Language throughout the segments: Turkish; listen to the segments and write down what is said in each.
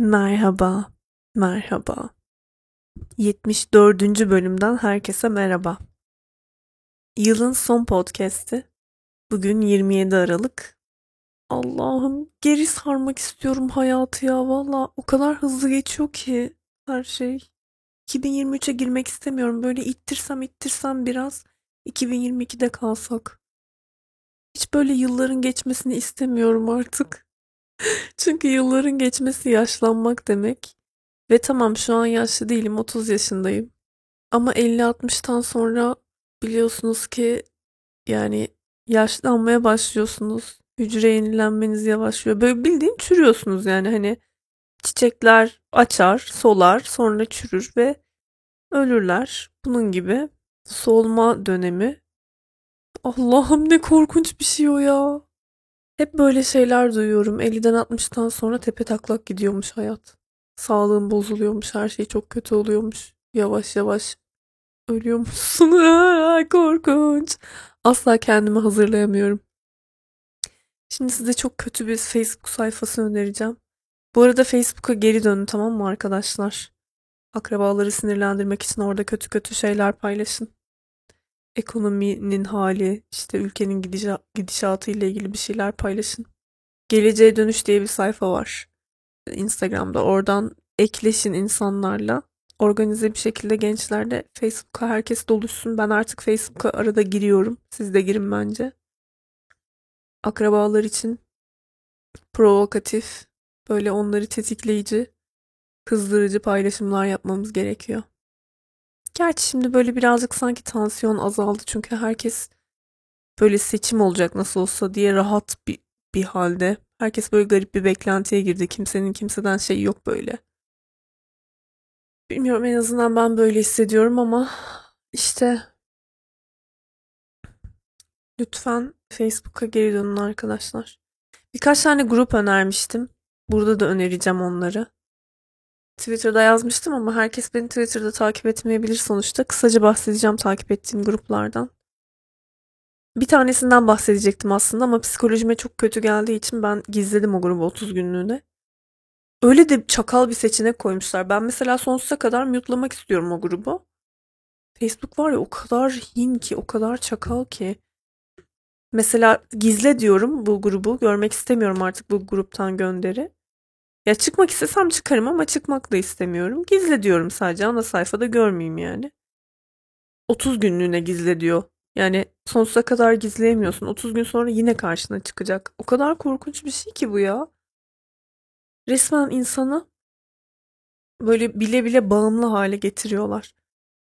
Merhaba, merhaba. 74. bölümden herkese merhaba. Yılın son podcast'i. Bugün 27 Aralık. Allah'ım geri sarmak istiyorum hayatı ya. Valla o kadar hızlı geçiyor ki her şey. 2023'e girmek istemiyorum. Böyle ittirsem ittirsem biraz 2022'de kalsak. Hiç böyle yılların geçmesini istemiyorum artık. Çünkü yılların geçmesi yaşlanmak demek. Ve tamam şu an yaşlı değilim 30 yaşındayım. Ama 50-60'tan sonra biliyorsunuz ki yani yaşlanmaya başlıyorsunuz. Hücre yenilenmeniz yavaşlıyor. Böyle bildiğin çürüyorsunuz yani hani çiçekler açar, solar, sonra çürür ve ölürler. Bunun gibi solma dönemi. Allah'ım ne korkunç bir şey o ya. Hep böyle şeyler duyuyorum. 50'den 60'tan sonra tepe taklak gidiyormuş hayat. Sağlığın bozuluyormuş, her şey çok kötü oluyormuş. Yavaş yavaş ölüyormuşsun. Korkunç. Asla kendimi hazırlayamıyorum. Şimdi size çok kötü bir Facebook sayfası önereceğim. Bu arada Facebook'a geri dönün tamam mı arkadaşlar? Akrabaları sinirlendirmek için orada kötü kötü şeyler paylaşın. Ekonominin hali, işte ülkenin gidişa- gidişatı ile ilgili bir şeyler paylaşın. Geleceğe Dönüş diye bir sayfa var. Instagram'da. Oradan ekleşin insanlarla. Organize bir şekilde gençler de Facebook'a herkes doluşsun. Ben artık Facebook'a arada giriyorum. Siz de girin bence. Akrabalar için provokatif, böyle onları tetikleyici, kızdırıcı paylaşımlar yapmamız gerekiyor. Gerçi şimdi böyle birazcık sanki tansiyon azaldı çünkü herkes böyle seçim olacak nasıl olsa diye rahat bir, bir halde. Herkes böyle garip bir beklentiye girdi. Kimsenin kimseden şey yok böyle. Bilmiyorum en azından ben böyle hissediyorum ama işte lütfen Facebook'a geri dönün arkadaşlar. Birkaç tane grup önermiştim. Burada da önereceğim onları. Twitter'da yazmıştım ama herkes beni Twitter'da takip etmeyebilir sonuçta. Kısaca bahsedeceğim takip ettiğim gruplardan. Bir tanesinden bahsedecektim aslında ama psikolojime çok kötü geldiği için ben gizledim o grubu 30 günlüğüne. Öyle de çakal bir seçenek koymuşlar. Ben mesela sonsuza kadar mute'lamak istiyorum o grubu. Facebook var ya o kadar hin ki, o kadar çakal ki. Mesela gizle diyorum bu grubu. Görmek istemiyorum artık bu gruptan gönderi. Ya çıkmak istesem çıkarım ama çıkmak da istemiyorum. Gizle diyorum sadece ana sayfada görmeyeyim yani. 30 günlüğüne gizle diyor. Yani sonsuza kadar gizleyemiyorsun. 30 gün sonra yine karşına çıkacak. O kadar korkunç bir şey ki bu ya. Resmen insanı böyle bile bile bağımlı hale getiriyorlar.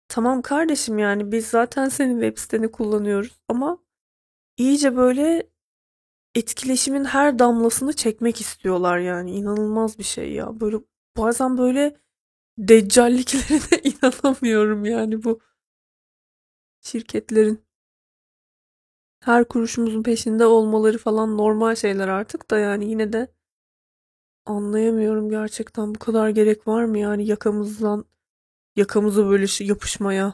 Tamam kardeşim yani biz zaten senin web siteni kullanıyoruz ama iyice böyle etkileşimin her damlasını çekmek istiyorlar yani. İnanılmaz bir şey ya. Böyle bazen böyle deccalliklerine inanamıyorum yani bu şirketlerin. Her kuruşumuzun peşinde olmaları falan normal şeyler artık da yani yine de anlayamıyorum gerçekten bu kadar gerek var mı yani yakamızdan yakamıza böyle şey yapışmaya.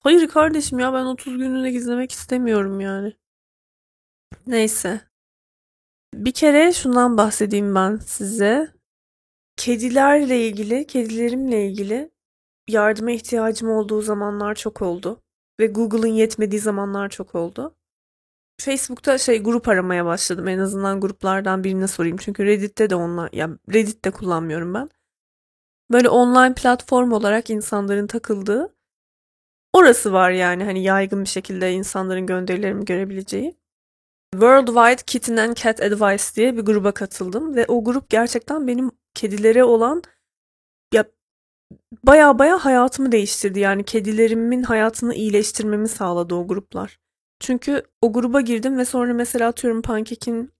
Hayır kardeşim ya ben 30 günlüğüne gizlemek istemiyorum yani. Neyse. Bir kere şundan bahsedeyim ben size. Kedilerle ilgili, kedilerimle ilgili yardıma ihtiyacım olduğu zamanlar çok oldu. Ve Google'ın yetmediği zamanlar çok oldu. Facebook'ta şey grup aramaya başladım. En azından gruplardan birine sorayım. Çünkü Reddit'te de onlar, ya Reddit'te kullanmıyorum ben. Böyle online platform olarak insanların takıldığı orası var yani hani yaygın bir şekilde insanların gönderilerimi görebileceği. Worldwide Kitten and Cat Advice diye bir gruba katıldım ve o grup gerçekten benim kedilere olan ya baya baya hayatımı değiştirdi. Yani kedilerimin hayatını iyileştirmemi sağladı o gruplar. Çünkü o gruba girdim ve sonra mesela atıyorum Pancake'in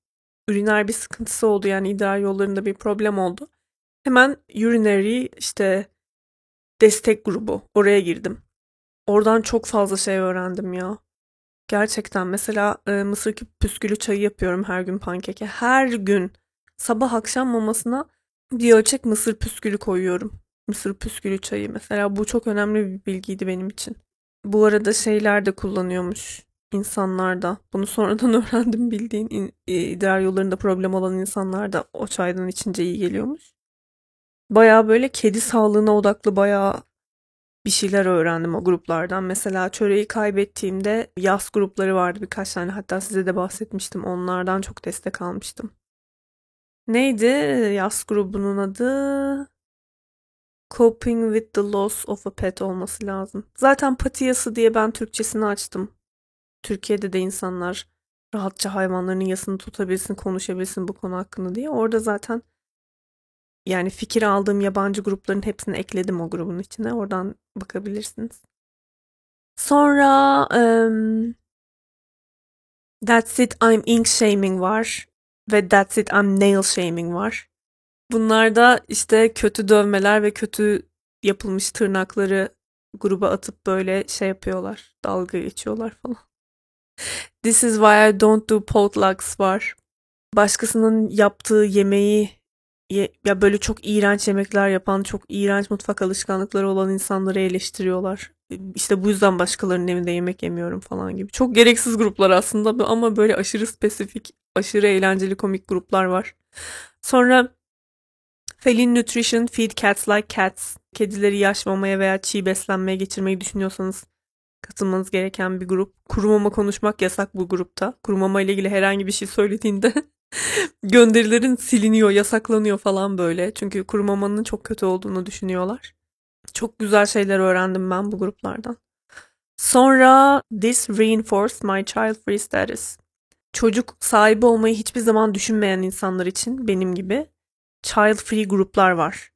üriner bir sıkıntısı oldu. Yani idrar yollarında bir problem oldu. Hemen urinary işte destek grubu oraya girdim. Oradan çok fazla şey öğrendim ya. Gerçekten mesela e, mısır püskülü çayı yapıyorum her gün pankeke. Her gün sabah akşam mamasına bir ölçek mısır püskülü koyuyorum. Mısır püskülü çayı mesela bu çok önemli bir bilgiydi benim için. Bu arada şeyler de kullanıyormuş insanlar da. Bunu sonradan öğrendim bildiğin idrar yollarında problem olan insanlar da o çaydan içince iyi geliyormuş. Baya böyle kedi sağlığına odaklı baya bir şeyler öğrendim o gruplardan. Mesela çöreği kaybettiğimde yaz grupları vardı birkaç tane. Hatta size de bahsetmiştim. Onlardan çok destek almıştım. Neydi yaz grubunun adı? Coping with the Loss of a Pet olması lazım. Zaten patiyası diye ben Türkçesini açtım. Türkiye'de de insanlar rahatça hayvanların yasını tutabilsin, konuşabilsin bu konu hakkında diye. Orada zaten yani fikir aldığım yabancı grupların hepsini ekledim o grubun içine. Oradan bakabilirsiniz. Sonra um, That's It I'm Ink Shaming var. Ve That's It I'm Nail Shaming var. Bunlarda işte kötü dövmeler ve kötü yapılmış tırnakları gruba atıp böyle şey yapıyorlar. Dalga geçiyorlar falan. This is why I don't do potlucks var. Başkasının yaptığı yemeği ya böyle çok iğrenç yemekler yapan, çok iğrenç mutfak alışkanlıkları olan insanları eleştiriyorlar. İşte bu yüzden başkalarının evinde yemek yemiyorum falan gibi. Çok gereksiz gruplar aslında ama böyle aşırı spesifik, aşırı eğlenceli komik gruplar var. Sonra Feline Nutrition Feed Cats Like Cats. Kedileri yaş mamaya veya çiğ beslenmeye geçirmeyi düşünüyorsanız katılmanız gereken bir grup. Kurumama konuşmak yasak bu grupta. Kurumama ile ilgili herhangi bir şey söylediğinde gönderilerin siliniyor, yasaklanıyor falan böyle. Çünkü kurumamanın çok kötü olduğunu düşünüyorlar. Çok güzel şeyler öğrendim ben bu gruplardan. Sonra This Reinforced My Child Free Status. Çocuk sahibi olmayı hiçbir zaman düşünmeyen insanlar için benim gibi child free gruplar var.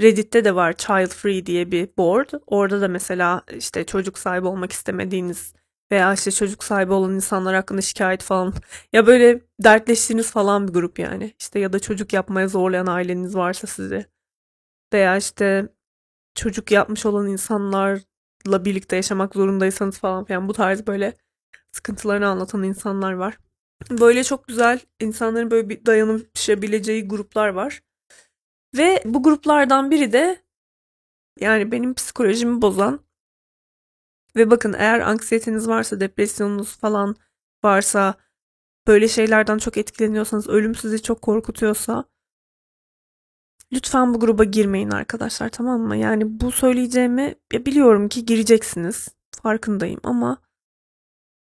Reddit'te de var Child Free diye bir board. Orada da mesela işte çocuk sahibi olmak istemediğiniz veya işte çocuk sahibi olan insanlar hakkında şikayet falan ya böyle dertleştiğiniz falan bir grup yani. İşte ya da çocuk yapmaya zorlayan aileniz varsa sizi veya işte çocuk yapmış olan insanlarla birlikte yaşamak zorundaysanız falan filan bu tarz böyle sıkıntılarını anlatan insanlar var. Böyle çok güzel insanların böyle bir dayanışabileceği gruplar var. Ve bu gruplardan biri de yani benim psikolojimi bozan ve bakın eğer anksiyeteniz varsa, depresyonunuz falan varsa, böyle şeylerden çok etkileniyorsanız, ölüm sizi çok korkutuyorsa lütfen bu gruba girmeyin arkadaşlar tamam mı? Yani bu söyleyeceğimi ya biliyorum ki gireceksiniz. Farkındayım ama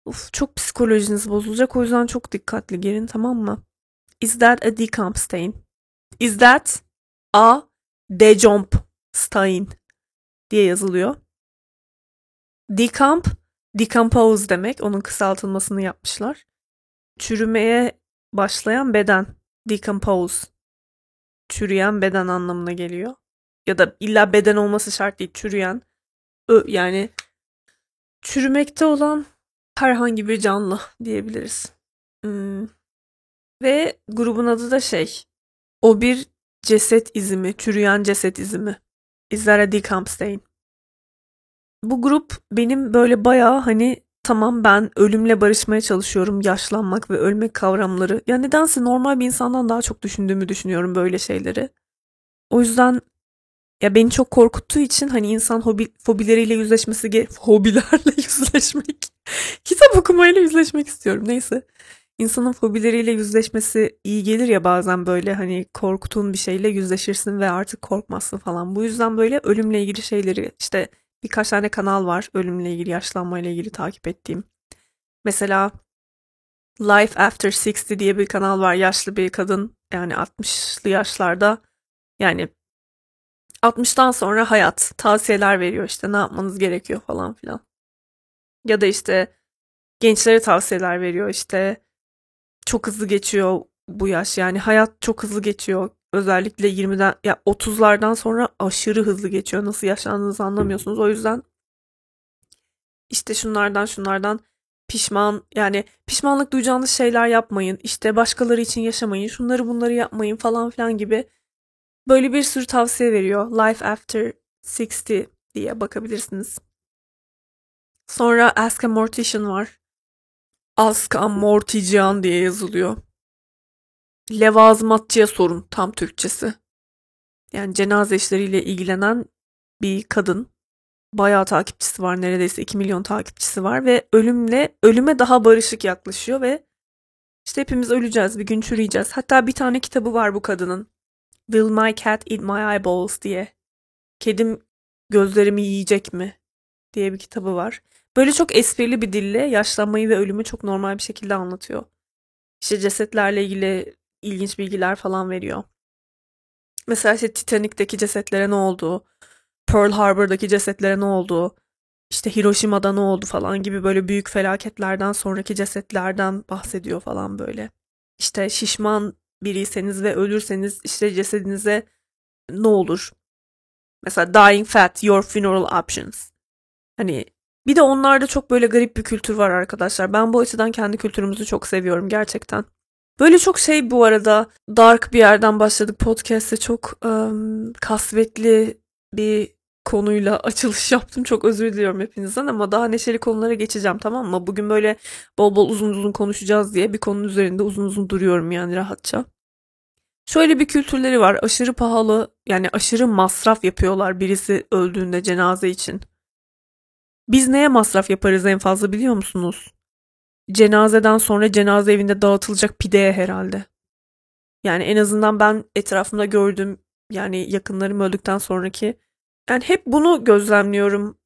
uf, çok psikolojiniz bozulacak. O yüzden çok dikkatli girin tamam mı? Is that a decomp stain? Is that a decomp stain diye yazılıyor. Decomp, decompose demek. Onun kısaltılmasını yapmışlar. Çürümeye başlayan beden. Decompose. Çürüyen beden anlamına geliyor. Ya da illa beden olması şart değil. Çürüyen. Ö, yani çürümekte olan herhangi bir canlı diyebiliriz. Hmm. Ve grubun adı da şey. O bir ceset izimi, çürüyen ceset izimi. Is that a decomp stain? Bu grup benim böyle bayağı hani tamam ben ölümle barışmaya çalışıyorum. Yaşlanmak ve ölmek kavramları. Ya nedense normal bir insandan daha çok düşündüğümü düşünüyorum böyle şeyleri. O yüzden ya beni çok korkuttuğu için hani insan hobi, fobileriyle yüzleşmesi, hobilerle yüzleşmek, kitap okumayla yüzleşmek istiyorum. Neyse. İnsanın fobileriyle yüzleşmesi iyi gelir ya bazen böyle hani korktuğun bir şeyle yüzleşirsin ve artık korkmazsın falan. Bu yüzden böyle ölümle ilgili şeyleri işte birkaç tane kanal var ölümle ilgili, yaşlanmayla ilgili takip ettiğim. Mesela Life After 60 diye bir kanal var. Yaşlı bir kadın yani 60'lı yaşlarda yani 60'tan sonra hayat tavsiyeler veriyor işte ne yapmanız gerekiyor falan filan. Ya da işte gençlere tavsiyeler veriyor işte çok hızlı geçiyor bu yaş yani hayat çok hızlı geçiyor özellikle 20'den ya 30'lardan sonra aşırı hızlı geçiyor. Nasıl yaşlandığınızı anlamıyorsunuz. O yüzden işte şunlardan şunlardan pişman yani pişmanlık duyacağınız şeyler yapmayın. İşte başkaları için yaşamayın. Şunları bunları yapmayın falan filan gibi böyle bir sürü tavsiye veriyor. Life After 60 diye bakabilirsiniz. Sonra Ask a Mortician var. Ask a Mortician diye yazılıyor levazımatçıya sorun tam Türkçesi. Yani cenaze işleriyle ilgilenen bir kadın. Bayağı takipçisi var. Neredeyse 2 milyon takipçisi var ve ölümle ölüme daha barışık yaklaşıyor ve işte hepimiz öleceğiz, bir gün çürüyeceğiz. Hatta bir tane kitabı var bu kadının. Will my cat eat my eyeballs diye. Kedim gözlerimi yiyecek mi diye bir kitabı var. Böyle çok esprili bir dille yaşlanmayı ve ölümü çok normal bir şekilde anlatıyor. İşte cesetlerle ilgili ilginç bilgiler falan veriyor. Mesela işte Titanic'teki cesetlere ne oldu? Pearl Harbor'daki cesetlere ne oldu? İşte Hiroşima'da ne oldu falan gibi böyle büyük felaketlerden sonraki cesetlerden bahsediyor falan böyle. İşte şişman biriyseniz ve ölürseniz işte cesedinize ne olur? Mesela dying fat, your funeral options. Hani bir de onlarda çok böyle garip bir kültür var arkadaşlar. Ben bu açıdan kendi kültürümüzü çok seviyorum gerçekten. Böyle çok şey bu arada dark bir yerden başladık podcast'te çok um, kasvetli bir konuyla açılış yaptım. Çok özür diliyorum hepinizden ama daha neşeli konulara geçeceğim tamam mı? Bugün böyle bol bol uzun uzun konuşacağız diye bir konunun üzerinde uzun uzun duruyorum yani rahatça. Şöyle bir kültürleri var. Aşırı pahalı yani aşırı masraf yapıyorlar birisi öldüğünde cenaze için. Biz neye masraf yaparız en fazla biliyor musunuz? Cenazeden sonra cenaze evinde dağıtılacak pideye herhalde. Yani en azından ben etrafımda gördüm yani yakınlarım öldükten sonraki yani hep bunu gözlemliyorum.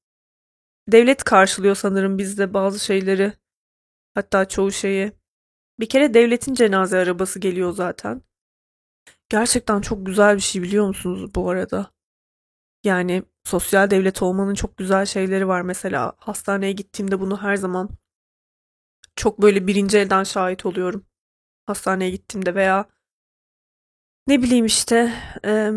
Devlet karşılıyor sanırım bizde bazı şeyleri. Hatta çoğu şeyi. Bir kere devletin cenaze arabası geliyor zaten. Gerçekten çok güzel bir şey biliyor musunuz bu arada? Yani sosyal devlet olmanın çok güzel şeyleri var. Mesela hastaneye gittiğimde bunu her zaman çok böyle birinci elden şahit oluyorum. Hastaneye gittiğimde veya ne bileyim işte e,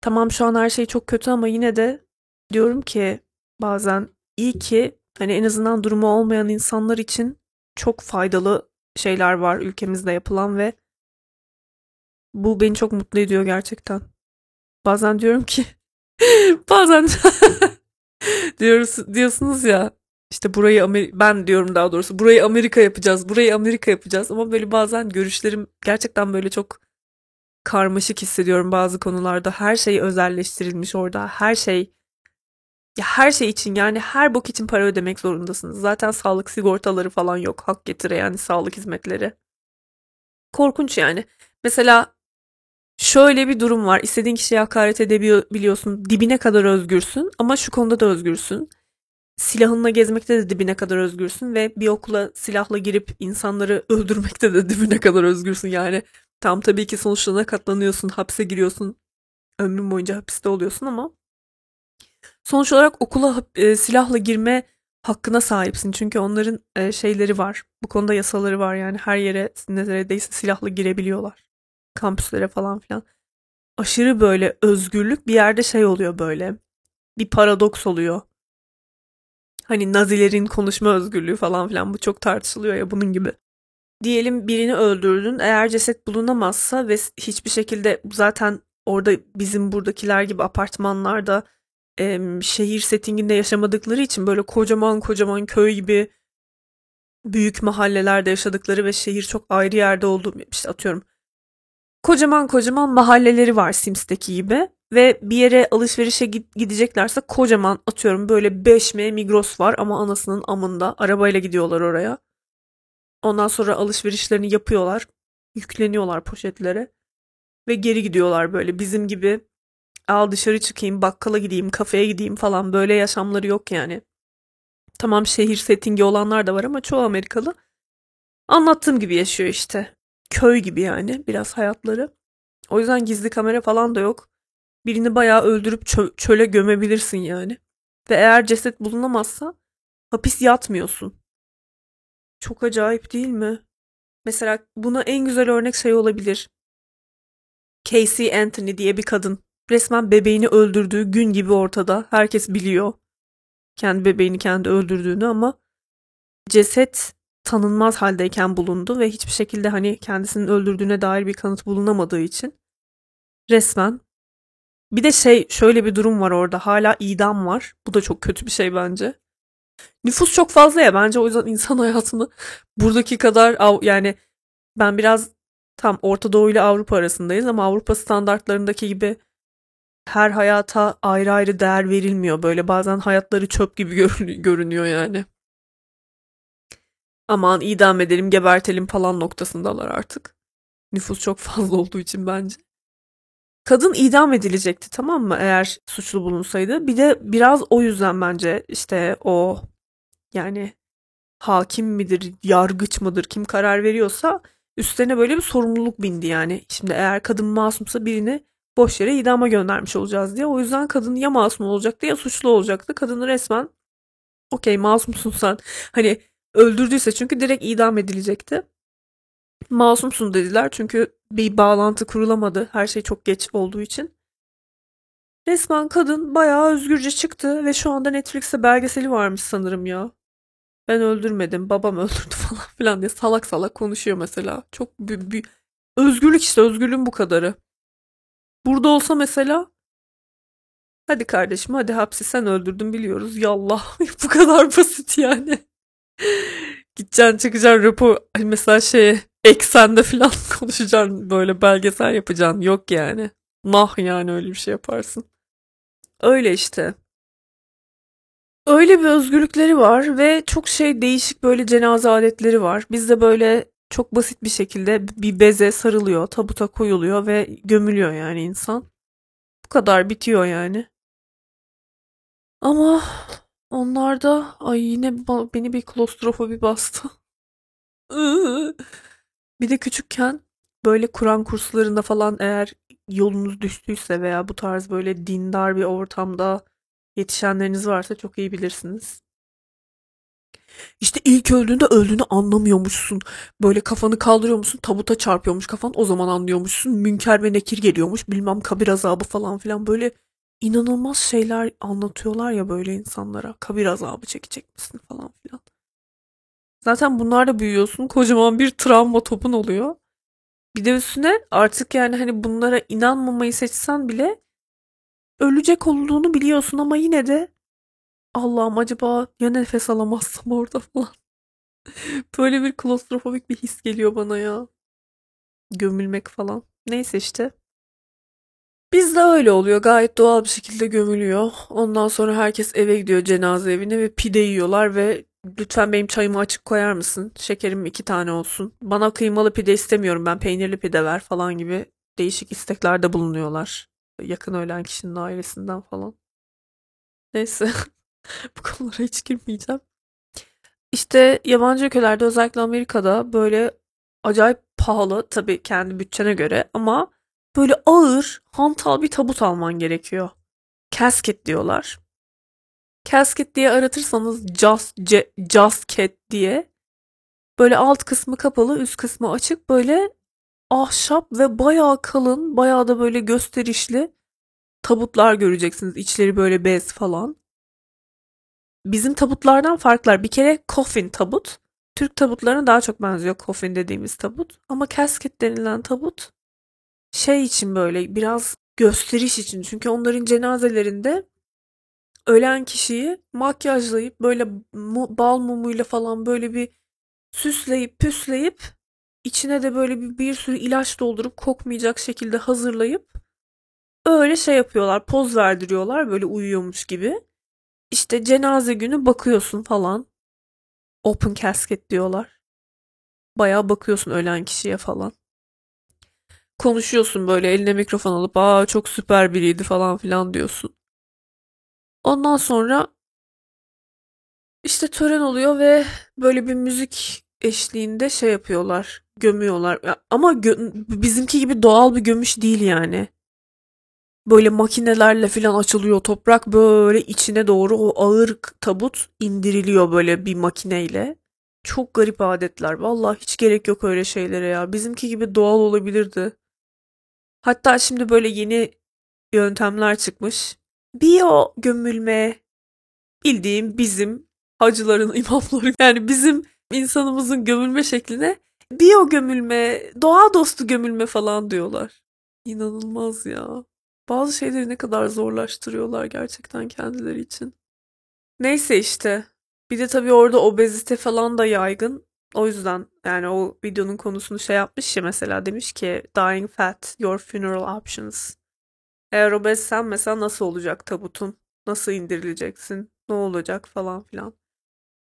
tamam şu an her şey çok kötü ama yine de diyorum ki bazen iyi ki hani en azından durumu olmayan insanlar için çok faydalı şeyler var ülkemizde yapılan ve bu beni çok mutlu ediyor gerçekten. Bazen diyorum ki bazen diyoruz diyorsunuz ya işte burayı Amerika ben diyorum daha doğrusu burayı Amerika yapacağız. Burayı Amerika yapacağız ama böyle bazen görüşlerim gerçekten böyle çok karmaşık hissediyorum bazı konularda. Her şey özelleştirilmiş orada. Her şey ya her şey için yani her bok için para ödemek zorundasınız. Zaten sağlık sigortaları falan yok. Hak getire yani sağlık hizmetleri. Korkunç yani. Mesela şöyle bir durum var. İstediğin kişiye hakaret edebiliyorsun. Dibine kadar özgürsün ama şu konuda da özgürsün. Silahınla gezmekte de dibine kadar özgürsün ve bir okula silahla girip insanları öldürmekte de dibine kadar özgürsün. Yani tam tabii ki sonuçlarına katlanıyorsun, hapse giriyorsun. Ömrün boyunca hapiste oluyorsun ama sonuç olarak okula e, silahla girme hakkına sahipsin. Çünkü onların e, şeyleri var. Bu konuda yasaları var yani her yere neredeyse silahla girebiliyorlar kampüslere falan filan. Aşırı böyle özgürlük bir yerde şey oluyor böyle. Bir paradoks oluyor. Hani Nazilerin konuşma özgürlüğü falan filan bu çok tartışılıyor ya bunun gibi. Diyelim birini öldürdün. Eğer ceset bulunamazsa ve hiçbir şekilde zaten orada bizim buradakiler gibi apartmanlarda e, şehir settinginde yaşamadıkları için böyle kocaman kocaman köy gibi büyük mahallelerde yaşadıkları ve şehir çok ayrı yerde olduğu işte atıyorum kocaman kocaman mahalleleri var Sims'teki gibi ve bir yere alışverişe gideceklerse kocaman atıyorum böyle 5M Migros var ama anasının amında arabayla gidiyorlar oraya. Ondan sonra alışverişlerini yapıyorlar. Yükleniyorlar poşetlere ve geri gidiyorlar böyle bizim gibi al dışarı çıkayım bakkala gideyim kafeye gideyim falan böyle yaşamları yok yani. Tamam şehir settingi olanlar da var ama çoğu Amerikalı anlattığım gibi yaşıyor işte köy gibi yani biraz hayatları. O yüzden gizli kamera falan da yok. Birini bayağı öldürüp çö- çöle gömebilirsin yani. Ve eğer ceset bulunamazsa hapis yatmıyorsun. Çok acayip değil mi? Mesela buna en güzel örnek şey olabilir. Casey Anthony diye bir kadın. Resmen bebeğini öldürdüğü gün gibi ortada. Herkes biliyor. Kendi bebeğini kendi öldürdüğünü ama ceset tanınmaz haldeyken bulundu ve hiçbir şekilde hani kendisinin öldürdüğüne dair bir kanıt bulunamadığı için resmen bir de şey şöyle bir durum var orada hala idam var. Bu da çok kötü bir şey bence. Nüfus çok fazla ya bence o yüzden insan hayatını buradaki kadar yani ben biraz tam Orta Doğu ile Avrupa arasındayız ama Avrupa standartlarındaki gibi her hayata ayrı ayrı değer verilmiyor. Böyle bazen hayatları çöp gibi görünüyor yani aman idam edelim gebertelim falan noktasındalar artık. Nüfus çok fazla olduğu için bence. Kadın idam edilecekti tamam mı eğer suçlu bulunsaydı. Bir de biraz o yüzden bence işte o yani hakim midir, yargıç mıdır kim karar veriyorsa üstlerine böyle bir sorumluluk bindi yani. Şimdi eğer kadın masumsa birini boş yere idama göndermiş olacağız diye. O yüzden kadın ya masum olacaktı ya suçlu olacaktı. Kadını resmen okey masumsun sen. Hani öldürdüyse çünkü direkt idam edilecekti. Masumsun dediler çünkü bir bağlantı kurulamadı. Her şey çok geç olduğu için. Resmen kadın bayağı özgürce çıktı ve şu anda Netflix'te belgeseli varmış sanırım ya. Ben öldürmedim, babam öldürdü falan filan diye salak salak konuşuyor mesela. Çok bir, bir özgürlük işte, özgürlüğün bu kadarı. Burada olsa mesela hadi kardeşim hadi hapsi sen öldürdün biliyoruz. Yallah bu kadar basit yani. Gideceksin çıkacaksın rapor mesela şey eksende falan konuşacaksın böyle belgesel yapacaksın. Yok yani. Nah yani öyle bir şey yaparsın. Öyle işte. Öyle bir özgürlükleri var ve çok şey değişik böyle cenaze adetleri var. Bizde böyle çok basit bir şekilde bir beze sarılıyor, tabuta koyuluyor ve gömülüyor yani insan. Bu kadar bitiyor yani. Ama onlarda ay yine beni bir klostrofobi bastı. bir de küçükken böyle Kur'an kurslarında falan eğer yolunuz düştüyse veya bu tarz böyle dindar bir ortamda yetişenleriniz varsa çok iyi bilirsiniz. İşte ilk öldüğünde öldüğünü anlamıyormuşsun. Böyle kafanı kaldırıyor musun? Tabuta çarpıyormuş kafan. O zaman anlıyormuşsun. Münker ve nekir geliyormuş. Bilmem kabir azabı falan filan. Böyle inanılmaz şeyler anlatıyorlar ya böyle insanlara. Kabir azabı çekecek misin falan filan. Zaten bunlarla büyüyorsun. Kocaman bir travma topun oluyor. Bir de üstüne artık yani hani bunlara inanmamayı seçsen bile ölecek olduğunu biliyorsun ama yine de Allah'ım acaba ya nefes alamazsam orada falan. Böyle bir klostrofobik bir his geliyor bana ya. Gömülmek falan. Neyse işte. Bizde öyle oluyor. Gayet doğal bir şekilde gömülüyor. Ondan sonra herkes eve gidiyor cenaze evine ve pide yiyorlar ve lütfen benim çayımı açık koyar mısın? Şekerim iki tane olsun. Bana kıymalı pide istemiyorum ben peynirli pide ver falan gibi değişik isteklerde bulunuyorlar. Yakın ölen kişinin ailesinden falan. Neyse. Bu konulara hiç girmeyeceğim. İşte yabancı ülkelerde özellikle Amerika'da böyle acayip pahalı tabii kendi bütçene göre ama böyle ağır hantal bir tabut alman gerekiyor. Casket diyorlar. Casket diye aratırsanız just, ce, just cat diye böyle alt kısmı kapalı üst kısmı açık böyle ahşap ve bayağı kalın bayağı da böyle gösterişli tabutlar göreceksiniz. İçleri böyle bez falan. Bizim tabutlardan farklar. Bir kere coffin tabut. Türk tabutlarına daha çok benziyor coffin dediğimiz tabut. Ama casket denilen tabut şey için böyle biraz gösteriş için. Çünkü onların cenazelerinde ölen kişiyi makyajlayıp böyle mu, bal mumuyla falan böyle bir süsleyip püsleyip içine de böyle bir, bir sürü ilaç doldurup kokmayacak şekilde hazırlayıp öyle şey yapıyorlar. Poz verdiriyorlar böyle uyuyormuş gibi. İşte cenaze günü bakıyorsun falan. Open casket diyorlar. Bayağı bakıyorsun ölen kişiye falan. Konuşuyorsun böyle eline mikrofon alıp aa çok süper biriydi falan filan diyorsun. Ondan sonra işte tören oluyor ve böyle bir müzik eşliğinde şey yapıyorlar. Gömüyorlar. Ama gö bizimki gibi doğal bir gömüş değil yani. Böyle makinelerle falan açılıyor toprak böyle içine doğru o ağır tabut indiriliyor böyle bir makineyle. Çok garip adetler. Vallahi hiç gerek yok öyle şeylere ya. Bizimki gibi doğal olabilirdi. Hatta şimdi böyle yeni yöntemler çıkmış. Biyo gömülme. Bildiğim bizim hacıların imamları yani bizim insanımızın gömülme şekline biyo gömülme, doğa dostu gömülme falan diyorlar. İnanılmaz ya. Bazı şeyleri ne kadar zorlaştırıyorlar gerçekten kendileri için. Neyse işte. Bir de tabii orada obezite falan da yaygın. O yüzden yani o videonun konusunu şey yapmış ya mesela demiş ki dying fat your funeral options. Eğer obezsen mesela nasıl olacak tabutun? Nasıl indirileceksin? Ne olacak falan filan.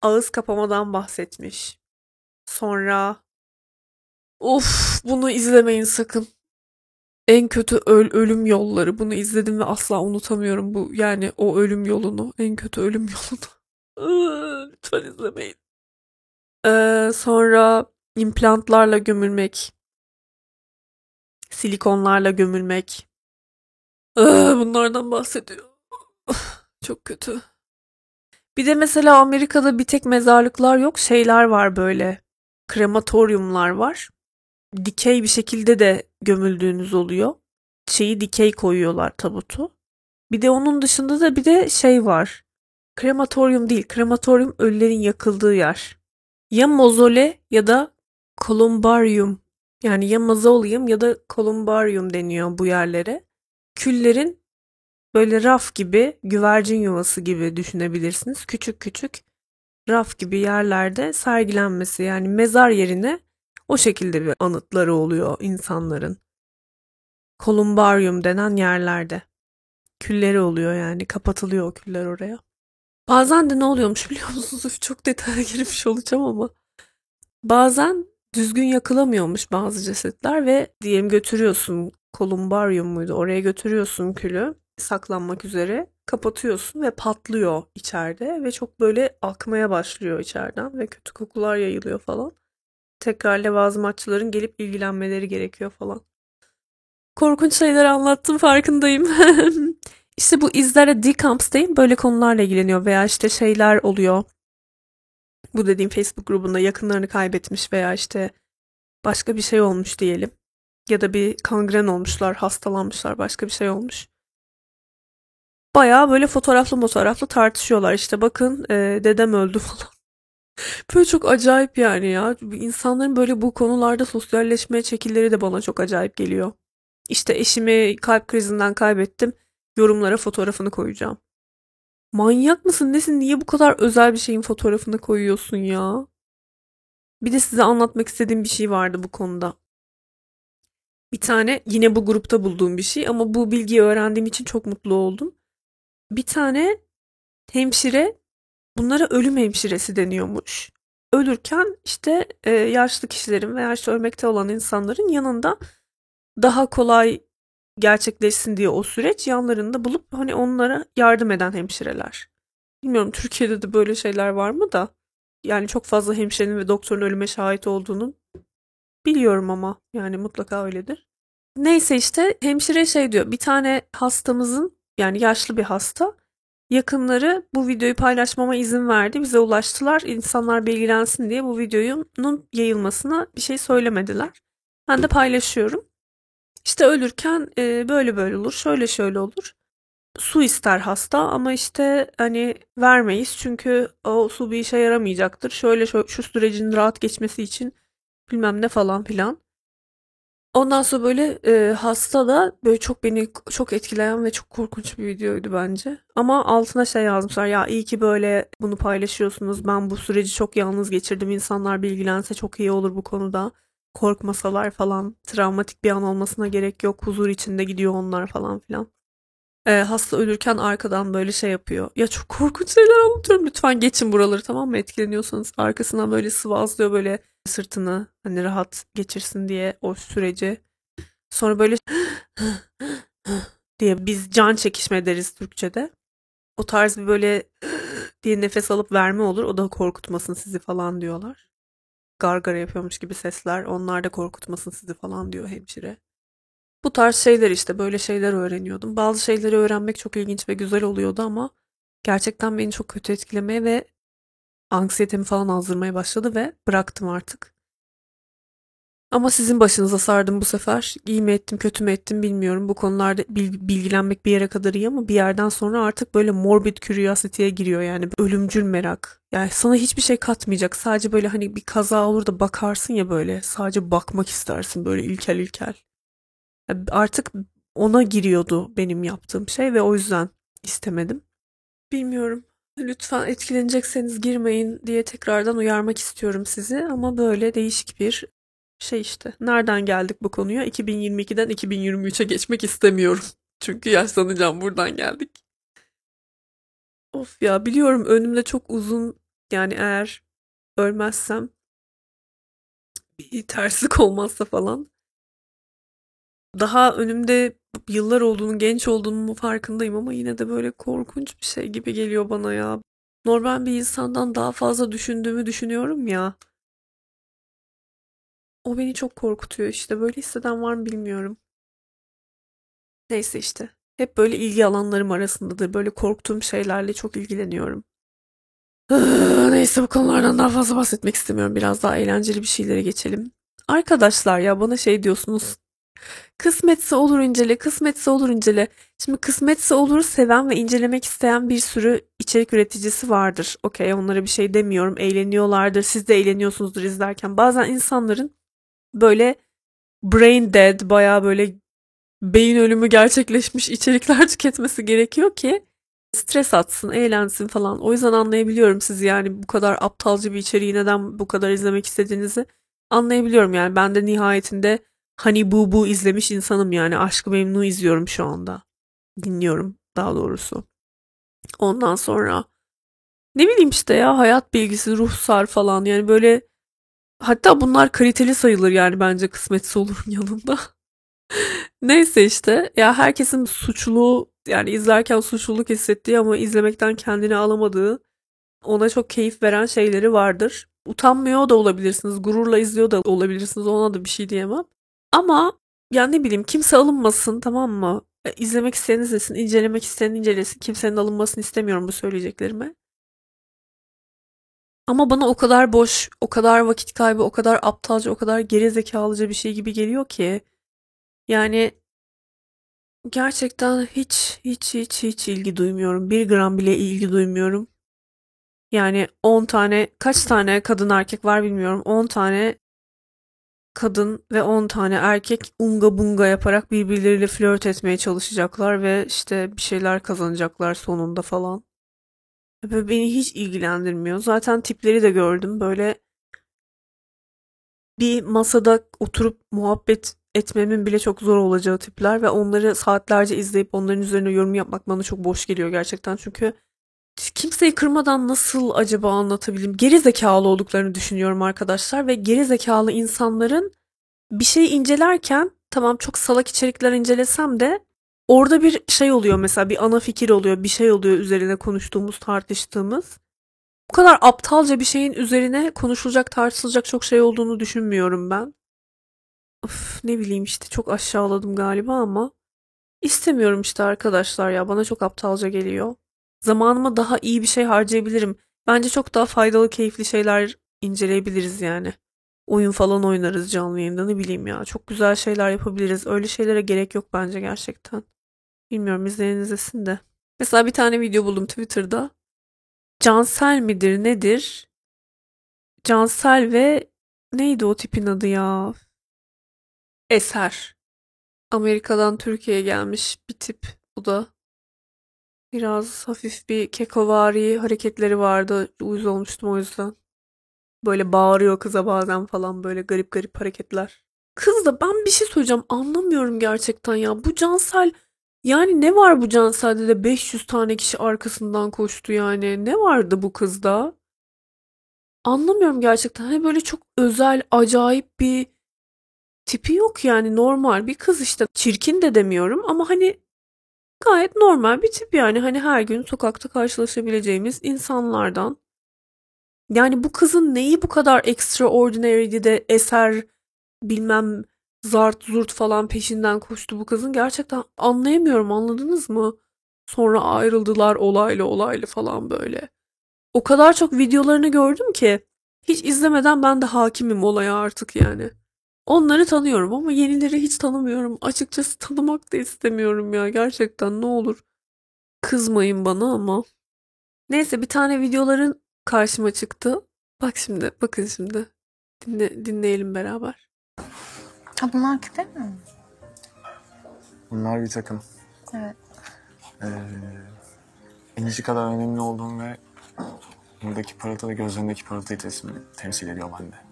Ağız kapamadan bahsetmiş. Sonra Of bunu izlemeyin sakın. En kötü öl ölüm yolları. Bunu izledim ve asla unutamıyorum bu yani o ölüm yolunu. En kötü ölüm yolunu. Lütfen izlemeyin. Ee, sonra implantlarla gömülmek. Silikonlarla gömülmek. Bunlardan bahsediyor. Çok kötü. Bir de mesela Amerika'da bir tek mezarlıklar yok. Şeyler var böyle. Krematoryumlar var. Dikey bir şekilde de gömüldüğünüz oluyor. Şeyi dikey koyuyorlar tabutu. Bir de onun dışında da bir de şey var. Krematoryum değil. Krematoryum ölülerin yakıldığı yer. Ya mozole ya da kolumbarium. Yani ya mazolyum ya da kolumbarium deniyor bu yerlere. Küllerin böyle raf gibi, güvercin yuvası gibi düşünebilirsiniz. Küçük küçük raf gibi yerlerde sergilenmesi yani mezar yerine o şekilde bir anıtları oluyor insanların. Kolumbarium denen yerlerde. Külleri oluyor yani kapatılıyor o küller oraya. Bazen de ne oluyormuş biliyor musunuz? Çok detaya girmiş olacağım ama. Bazen düzgün yakılamıyormuş bazı cesetler ve diyelim götürüyorsun kolumbarium muydu oraya götürüyorsun külü saklanmak üzere kapatıyorsun ve patlıyor içeride ve çok böyle akmaya başlıyor içeriden ve kötü kokular yayılıyor falan. Tekrar levazımatçıların gelip ilgilenmeleri gerekiyor falan. Korkunç şeyler anlattım farkındayım. İşte bu izlere Decamps'tayım böyle konularla ilgileniyor veya işte şeyler oluyor. Bu dediğim Facebook grubunda yakınlarını kaybetmiş veya işte başka bir şey olmuş diyelim. Ya da bir kangren olmuşlar, hastalanmışlar, başka bir şey olmuş. Bayağı böyle fotoğraflı fotoğraflı tartışıyorlar. İşte bakın e, dedem öldü falan. Böyle çok acayip yani ya. İnsanların böyle bu konularda sosyalleşme şekilleri de bana çok acayip geliyor. İşte eşimi kalp krizinden kaybettim. Yorumlara fotoğrafını koyacağım. Manyak mısın nesin? Niye bu kadar özel bir şeyin fotoğrafını koyuyorsun ya? Bir de size anlatmak istediğim bir şey vardı bu konuda. Bir tane yine bu grupta bulduğum bir şey ama bu bilgiyi öğrendiğim için çok mutlu oldum. Bir tane hemşire bunlara ölüm hemşiresi deniyormuş. Ölürken işte e, yaşlı kişilerin veya işte ölmekte olan insanların yanında daha kolay gerçekleşsin diye o süreç yanlarında bulup hani onlara yardım eden hemşireler. Bilmiyorum Türkiye'de de böyle şeyler var mı da yani çok fazla hemşirenin ve doktorun ölüme şahit olduğunu biliyorum ama yani mutlaka öyledir. Neyse işte hemşire şey diyor bir tane hastamızın yani yaşlı bir hasta yakınları bu videoyu paylaşmama izin verdi. Bize ulaştılar. insanlar bilgilensin diye bu videonun yayılmasına bir şey söylemediler. Ben de paylaşıyorum. İşte ölürken e, böyle böyle olur, şöyle şöyle olur. Su ister hasta ama işte hani vermeyiz çünkü o su bir işe yaramayacaktır. Şöyle şu, şu sürecin rahat geçmesi için bilmem ne falan filan. Ondan sonra böyle e, hasta da böyle çok beni çok etkileyen ve çok korkunç bir videoydu bence. Ama altına şey yazmışlar ya iyi ki böyle bunu paylaşıyorsunuz. Ben bu süreci çok yalnız geçirdim. İnsanlar bilgilense çok iyi olur bu konuda korkmasalar falan travmatik bir an olmasına gerek yok. Huzur içinde gidiyor onlar falan filan. Ee, hasta ölürken arkadan böyle şey yapıyor. Ya çok korkunç şeyler anlatıyorum. Lütfen geçin buraları tamam mı? Etkileniyorsanız arkasından böyle sıvazlıyor böyle sırtını hani rahat geçirsin diye o süreci. Sonra böyle diye biz can çekişme deriz Türkçe'de. O tarz bir böyle diye nefes alıp verme olur. O da korkutmasın sizi falan diyorlar gargara yapıyormuş gibi sesler. Onlar da korkutmasın sizi falan diyor hemşire. Bu tarz şeyler işte böyle şeyler öğreniyordum. Bazı şeyleri öğrenmek çok ilginç ve güzel oluyordu ama gerçekten beni çok kötü etkilemeye ve anksiyetemi falan azdırmaya başladı ve bıraktım artık. Ama sizin başınıza sardım bu sefer. İyi mi ettim, kötü mü ettim bilmiyorum. Bu konularda bilgilenmek bir yere kadar iyi ama bir yerden sonra artık böyle morbid curiosity'ye giriyor yani ölümcül merak. Yani sana hiçbir şey katmayacak. Sadece böyle hani bir kaza olur da bakarsın ya böyle. Sadece bakmak istersin böyle ilkel ilkel. Yani artık ona giriyordu benim yaptığım şey ve o yüzden istemedim. Bilmiyorum. Lütfen etkilenecekseniz girmeyin diye tekrardan uyarmak istiyorum sizi ama böyle değişik bir şey işte nereden geldik bu konuya? 2022'den 2023'e geçmek istemiyorum. Çünkü yaşlanacağım buradan geldik. Of ya biliyorum önümde çok uzun yani eğer ölmezsem bir terslik olmazsa falan Daha önümde yıllar olduğunu, genç olduğumu farkındayım ama yine de böyle korkunç bir şey gibi geliyor bana ya. Normal bir insandan daha fazla düşündüğümü düşünüyorum ya. O beni çok korkutuyor işte. Böyle hisseden var mı bilmiyorum. Neyse işte. Hep böyle ilgi alanlarım arasındadır. Böyle korktuğum şeylerle çok ilgileniyorum. Neyse bu konulardan daha fazla bahsetmek istemiyorum. Biraz daha eğlenceli bir şeylere geçelim. Arkadaşlar ya bana şey diyorsunuz. Kısmetse olur incele, kısmetse olur incele. Şimdi kısmetse olur seven ve incelemek isteyen bir sürü içerik üreticisi vardır. Okey onlara bir şey demiyorum. Eğleniyorlardır. Siz de eğleniyorsunuzdur izlerken. Bazen insanların böyle brain dead baya böyle beyin ölümü gerçekleşmiş içerikler tüketmesi gerekiyor ki stres atsın, eğlensin falan. O yüzden anlayabiliyorum sizi yani bu kadar aptalca bir içeriği neden bu kadar izlemek istediğinizi anlayabiliyorum yani. Ben de nihayetinde Hani bu bu izlemiş insanım yani. Aşkı Memnu izliyorum şu anda. Dinliyorum daha doğrusu. Ondan sonra ne bileyim işte ya hayat bilgisi, ruhsar falan yani böyle hatta bunlar kaliteli sayılır yani bence kısmetse olurun yanında. Neyse işte ya herkesin suçlu yani izlerken suçluluk hissettiği ama izlemekten kendini alamadığı ona çok keyif veren şeyleri vardır. Utanmıyor da olabilirsiniz, gururla izliyor da olabilirsiniz ona da bir şey diyemem. Ama ya ne bileyim kimse alınmasın tamam mı? E, izlemek isteyen izlesin, incelemek isteyen incelesin. Kimsenin alınmasını istemiyorum bu söyleyeceklerime. Ama bana o kadar boş, o kadar vakit kaybı, o kadar aptalca, o kadar geri zekalıca bir şey gibi geliyor ki. Yani gerçekten hiç hiç hiç hiç ilgi duymuyorum. Bir gram bile ilgi duymuyorum. Yani 10 tane, kaç tane kadın erkek var bilmiyorum. 10 tane kadın ve 10 tane erkek unga bunga yaparak birbirleriyle flört etmeye çalışacaklar ve işte bir şeyler kazanacaklar sonunda falan. Ve beni hiç ilgilendirmiyor. Zaten tipleri de gördüm. Böyle bir masada oturup muhabbet etmemin bile çok zor olacağı tipler ve onları saatlerce izleyip onların üzerine yorum yapmak bana çok boş geliyor gerçekten. Çünkü kimseyi kırmadan nasıl acaba anlatabilirim? Geri zekalı olduklarını düşünüyorum arkadaşlar ve geri zekalı insanların bir şey incelerken tamam çok salak içerikler incelesem de orada bir şey oluyor mesela bir ana fikir oluyor, bir şey oluyor üzerine konuştuğumuz, tartıştığımız. Bu kadar aptalca bir şeyin üzerine konuşulacak, tartışılacak çok şey olduğunu düşünmüyorum ben. Of, ne bileyim işte çok aşağıladım galiba ama istemiyorum işte arkadaşlar ya bana çok aptalca geliyor. Zamanımı daha iyi bir şey harcayabilirim. Bence çok daha faydalı, keyifli şeyler inceleyebiliriz yani. Oyun falan oynarız canlı yayında ne bileyim ya. Çok güzel şeyler yapabiliriz. Öyle şeylere gerek yok bence gerçekten. Bilmiyorum izleyen izlesin de. Mesela bir tane video buldum Twitter'da. Cansel midir nedir? Cansel ve neydi o tipin adı ya? Eser. Amerika'dan Türkiye'ye gelmiş bir tip bu da. Biraz hafif bir kekovari hareketleri vardı. Uyuz olmuştum o yüzden. Böyle bağırıyor kıza bazen falan böyle garip garip hareketler. Kız da ben bir şey söyleyeceğim anlamıyorum gerçekten ya. Bu Cansel yani ne var bu Cansel'de de 500 tane kişi arkasından koştu yani. Ne vardı bu kızda? Anlamıyorum gerçekten. Hani böyle çok özel, acayip bir tipi yok yani normal bir kız işte. Çirkin de demiyorum ama hani Gayet normal bir tip yani hani her gün sokakta karşılaşabileceğimiz insanlardan. Yani bu kızın neyi bu kadar extraordinary'di de eser bilmem zart zurt falan peşinden koştu bu kızın gerçekten anlayamıyorum anladınız mı? Sonra ayrıldılar olaylı olaylı falan böyle. O kadar çok videolarını gördüm ki hiç izlemeden ben de hakimim olaya artık yani. Onları tanıyorum ama yenileri hiç tanımıyorum. Açıkçası tanımak da istemiyorum ya gerçekten ne olur. Kızmayın bana ama. Neyse bir tane videoların karşıma çıktı. Bak şimdi, bakın şimdi. Dinle, dinleyelim beraber. Ha bunlar küpe mi? Bunlar bir takım. Evet. Ee, enici kadar önemli olduğum ve buradaki parıltı ve gözlerindeki parıltıyı temsil, temsil ediyor bende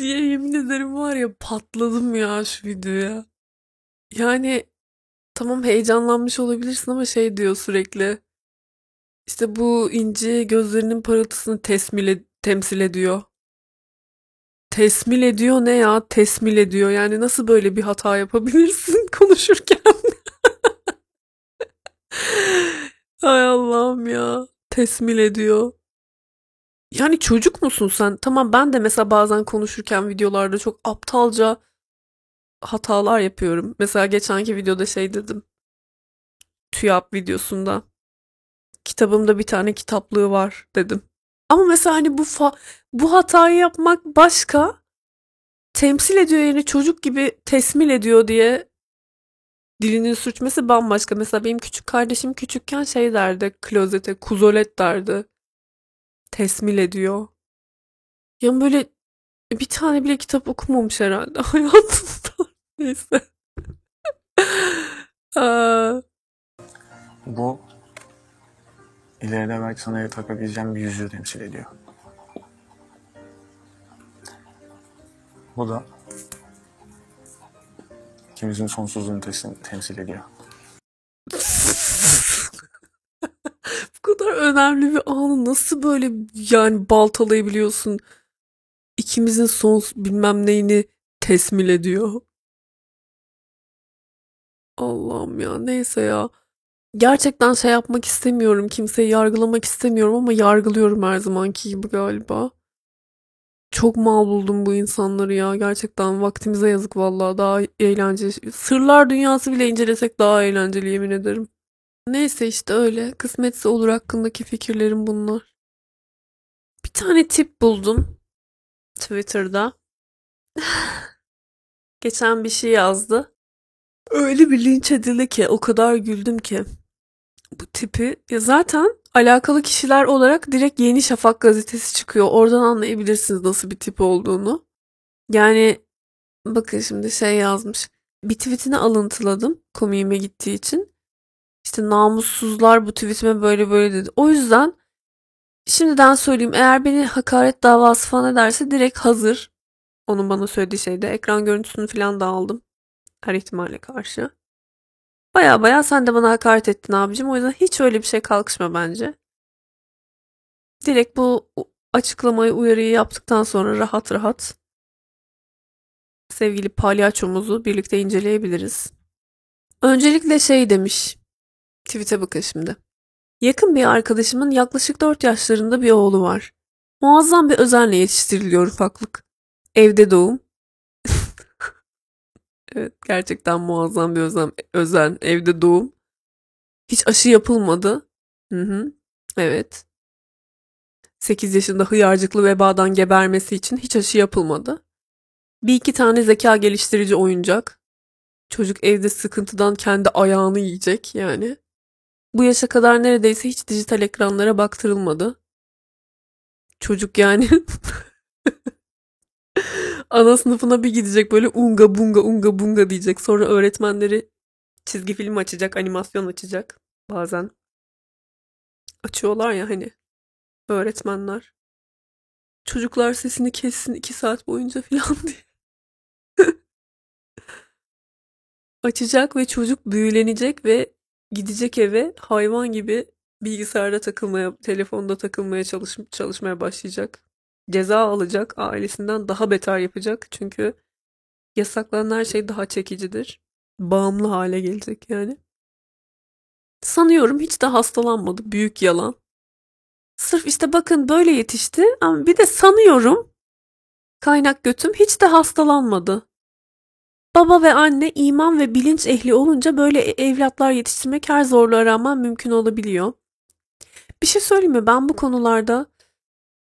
diye yemin ederim var ya patladım ya şu videoya. Yani tamam heyecanlanmış olabilirsin ama şey diyor sürekli. İşte bu inci gözlerinin parıltısını tesmil temsil ediyor. tesmil ediyor ne ya? Tesmil ediyor. Yani nasıl böyle bir hata yapabilirsin konuşurken? Hay Allah'ım ya. Tesmil ediyor. Yani çocuk musun sen? Tamam ben de mesela bazen konuşurken videolarda çok aptalca hatalar yapıyorum. Mesela geçenki videoda şey dedim. TÜYAP videosunda. Kitabımda bir tane kitaplığı var dedim. Ama mesela hani bu fa- bu hatayı yapmak başka. Temsil ediyor yani çocuk gibi tesmil ediyor diye dilinin sürçmesi bambaşka. Mesela benim küçük kardeşim küçükken şey derdi klozete kuzolet derdi. Tesmil ediyor. Yani böyle bir tane bile kitap okumamış herhalde hayatında. Neyse. Bu ileride belki sana takabileceğim bir yüzüğü temsil ediyor. Bu da ikimizin sonsuzluğunu temsil ediyor. Bu kadar önemli bir anı nasıl böyle yani baltalayabiliyorsun? İkimizin son bilmem neyini tesmil ediyor. Allah'ım ya neyse ya. Gerçekten şey yapmak istemiyorum. Kimseyi yargılamak istemiyorum ama yargılıyorum her zamanki gibi galiba. Çok mal buldum bu insanları ya. Gerçekten vaktimize yazık vallahi. Daha eğlenceli. Sırlar dünyası bile incelesek daha eğlenceli yemin ederim. Neyse işte öyle. Kısmetse olur hakkındaki fikirlerim bunlar. Bir tane tip buldum Twitter'da. Geçen bir şey yazdı. Öyle bir linç edildi ki o kadar güldüm ki. Bu tipi ya zaten alakalı kişiler olarak direkt Yeni Şafak gazetesi çıkıyor. Oradan anlayabilirsiniz nasıl bir tip olduğunu. Yani bakın şimdi şey yazmış. Bir tweetini alıntıladım komiğime gittiği için. İşte namussuzlar bu tweetime böyle böyle dedi. O yüzden şimdiden söyleyeyim eğer beni hakaret davası falan ederse direkt hazır. Onun bana söylediği şeyde ekran görüntüsünü falan da aldım. Her ihtimale karşı. Baya baya sen de bana hakaret ettin abicim. O yüzden hiç öyle bir şey kalkışma bence. Direkt bu açıklamayı, uyarıyı yaptıktan sonra rahat rahat sevgili palyaçomuzu birlikte inceleyebiliriz. Öncelikle şey demiş. Tweet'e bakın şimdi. Yakın bir arkadaşımın yaklaşık 4 yaşlarında bir oğlu var. Muazzam bir özenle yetiştiriliyor ufaklık. Evde doğum. evet gerçekten muazzam bir özen, özen. Evde doğum. Hiç aşı yapılmadı. Hı hı. Evet. 8 yaşında hıyarcıklı vebadan gebermesi için hiç aşı yapılmadı. Bir iki tane zeka geliştirici oyuncak. Çocuk evde sıkıntıdan kendi ayağını yiyecek yani. Bu yaşa kadar neredeyse hiç dijital ekranlara baktırılmadı. Çocuk yani ana sınıfına bir gidecek böyle unga bunga unga bunga diyecek. Sonra öğretmenleri çizgi film açacak, animasyon açacak bazen. Açıyorlar ya hani öğretmenler. Çocuklar sesini kessin iki saat boyunca falan diye. Açacak ve çocuk büyülenecek ve gidecek eve hayvan gibi bilgisayarda takılmaya, telefonda takılmaya çalış, çalışmaya başlayacak. Ceza alacak, ailesinden daha beter yapacak. Çünkü yasaklanan her şey daha çekicidir. Bağımlı hale gelecek yani. Sanıyorum hiç de hastalanmadı. Büyük yalan. Sırf işte bakın böyle yetişti ama bir de sanıyorum kaynak götüm hiç de hastalanmadı. Baba ve anne iman ve bilinç ehli olunca böyle evlatlar yetiştirmek her zorluğa rağmen mümkün olabiliyor. Bir şey söyleyeyim mi? Ben bu konularda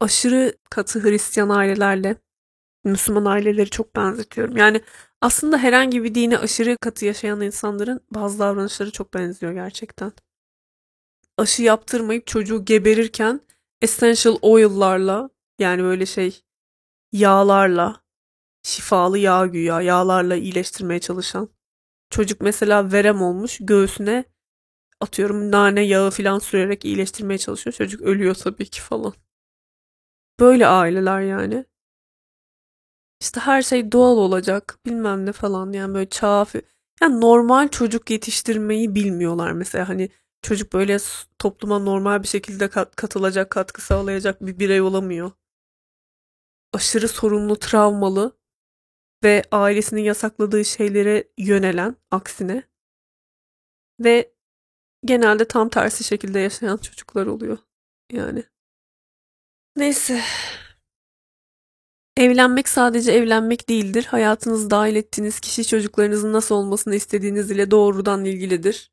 aşırı katı Hristiyan ailelerle Müslüman aileleri çok benzetiyorum. Yani aslında herhangi bir dine aşırı katı yaşayan insanların bazı davranışları çok benziyor gerçekten. Aşı yaptırmayıp çocuğu geberirken essential oil'larla yani böyle şey yağlarla şifalı yağ güya yağlarla iyileştirmeye çalışan. Çocuk mesela verem olmuş göğsüne atıyorum nane yağı falan sürerek iyileştirmeye çalışıyor. Çocuk ölüyor tabii ki falan. Böyle aileler yani. İşte her şey doğal olacak bilmem ne falan yani böyle çağ yani normal çocuk yetiştirmeyi bilmiyorlar mesela hani çocuk böyle topluma normal bir şekilde katılacak katkı sağlayacak bir birey olamıyor. aşırı sorumlu, travmalı ve ailesinin yasakladığı şeylere yönelen aksine ve genelde tam tersi şekilde yaşayan çocuklar oluyor yani. Neyse. Evlenmek sadece evlenmek değildir. Hayatınızı dahil ettiğiniz kişi çocuklarınızın nasıl olmasını istediğiniz ile doğrudan ilgilidir.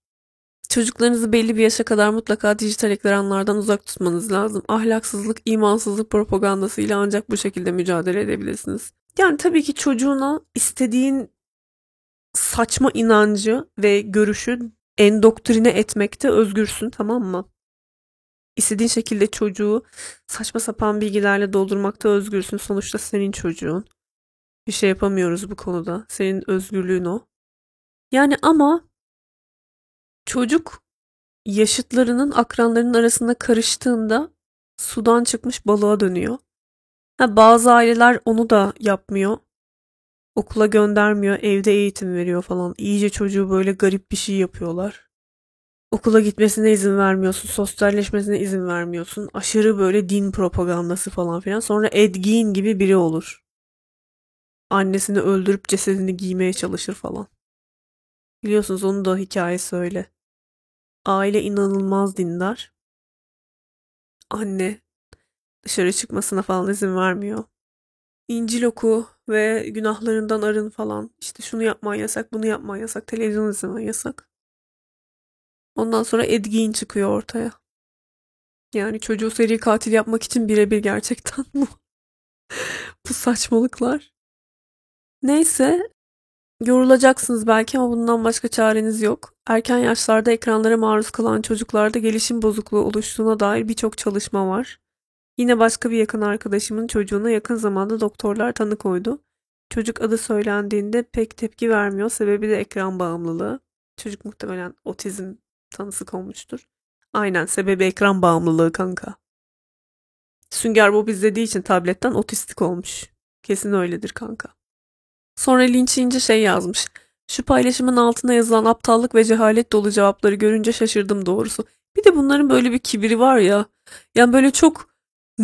Çocuklarınızı belli bir yaşa kadar mutlaka dijital ekranlardan uzak tutmanız lazım. Ahlaksızlık, imansızlık propagandasıyla ancak bu şekilde mücadele edebilirsiniz. Yani tabii ki çocuğuna istediğin saçma inancı ve görüşü endoktrine etmekte özgürsün tamam mı? İstediğin şekilde çocuğu saçma sapan bilgilerle doldurmakta özgürsün. Sonuçta senin çocuğun. Bir şey yapamıyoruz bu konuda. Senin özgürlüğün o. Yani ama çocuk yaşıtlarının akranlarının arasında karıştığında sudan çıkmış balığa dönüyor. Ha, bazı aileler onu da yapmıyor. Okula göndermiyor, evde eğitim veriyor falan. İyice çocuğu böyle garip bir şey yapıyorlar. Okula gitmesine izin vermiyorsun, sosyalleşmesine izin vermiyorsun. Aşırı böyle din propagandası falan filan. Sonra Ed gibi biri olur. Annesini öldürüp cesedini giymeye çalışır falan. Biliyorsunuz onun da hikayesi öyle. Aile inanılmaz dindar. Anne dışarı çıkmasına falan izin vermiyor. İncil oku ve günahlarından arın falan. İşte şunu yapman yasak, bunu yapman yasak, televizyon izlemen yasak. Ondan sonra Ed Gein çıkıyor ortaya. Yani çocuğu seri katil yapmak için birebir gerçekten bu. bu saçmalıklar. Neyse yorulacaksınız belki ama bundan başka çareniz yok. Erken yaşlarda ekranlara maruz kalan çocuklarda gelişim bozukluğu oluştuğuna dair birçok çalışma var. Yine başka bir yakın arkadaşımın çocuğuna yakın zamanda doktorlar tanı koydu. Çocuk adı söylendiğinde pek tepki vermiyor. Sebebi de ekran bağımlılığı. Çocuk muhtemelen otizm tanısı konmuştur. Aynen sebebi ekran bağımlılığı kanka. Sünger Bob izlediği için tabletten otistik olmuş. Kesin öyledir kanka. Sonra linç ince şey yazmış. Şu paylaşımın altına yazılan aptallık ve cehalet dolu cevapları görünce şaşırdım doğrusu. Bir de bunların böyle bir kibiri var ya. Yani böyle çok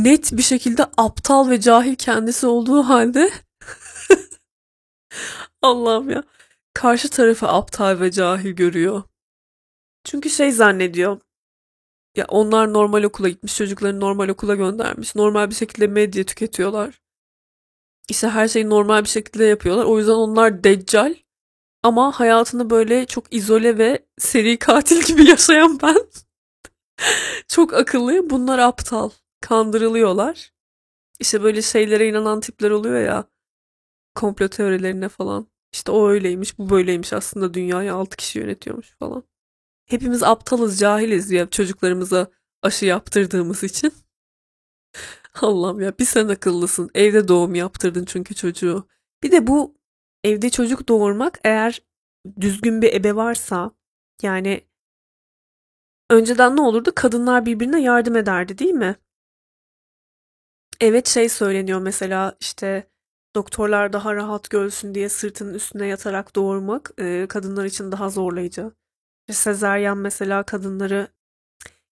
net bir şekilde aptal ve cahil kendisi olduğu halde Allah'ım ya. Karşı tarafı aptal ve cahil görüyor. Çünkü şey zannediyor. Ya onlar normal okula gitmiş, çocuklarını normal okula göndermiş. Normal bir şekilde medya tüketiyorlar. İşte her şeyi normal bir şekilde yapıyorlar. O yüzden onlar deccal. Ama hayatını böyle çok izole ve seri katil gibi yaşayan ben. çok akıllı. Bunlar aptal. Kandırılıyorlar. İşte böyle şeylere inanan tipler oluyor ya. Komplo teorilerine falan. İşte o öyleymiş, bu böyleymiş. Aslında dünyayı altı kişi yönetiyormuş falan. Hepimiz aptalız, cahiliz ya çocuklarımıza aşı yaptırdığımız için. Allah'ım ya bir sen akıllısın. Evde doğum yaptırdın çünkü çocuğu. Bir de bu evde çocuk doğurmak eğer düzgün bir ebe varsa yani önceden ne olurdu? Kadınlar birbirine yardım ederdi değil mi? Evet şey söyleniyor mesela işte doktorlar daha rahat görsün diye sırtının üstüne yatarak doğurmak e, kadınlar için daha zorlayıcı. Sezeryan mesela kadınları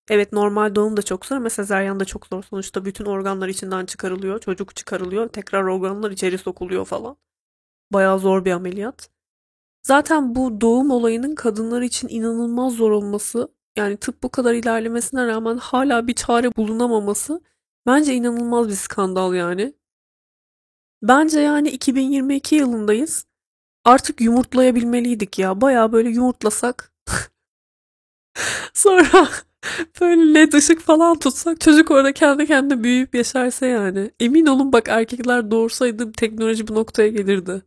evet normal doğum da çok zor ama sezeryan da çok zor. Sonuçta bütün organlar içinden çıkarılıyor. Çocuk çıkarılıyor. Tekrar organlar içeri sokuluyor falan. Bayağı zor bir ameliyat. Zaten bu doğum olayının kadınlar için inanılmaz zor olması yani tıp bu kadar ilerlemesine rağmen hala bir çare bulunamaması bence inanılmaz bir skandal yani. Bence yani 2022 yılındayız. Artık yumurtlayabilmeliydik ya. Bayağı böyle yumurtlasak Sonra böyle led ışık falan tutsak çocuk orada kendi kendine büyüyüp yaşarsa yani. Emin olun bak erkekler doğursaydı teknoloji bu noktaya gelirdi.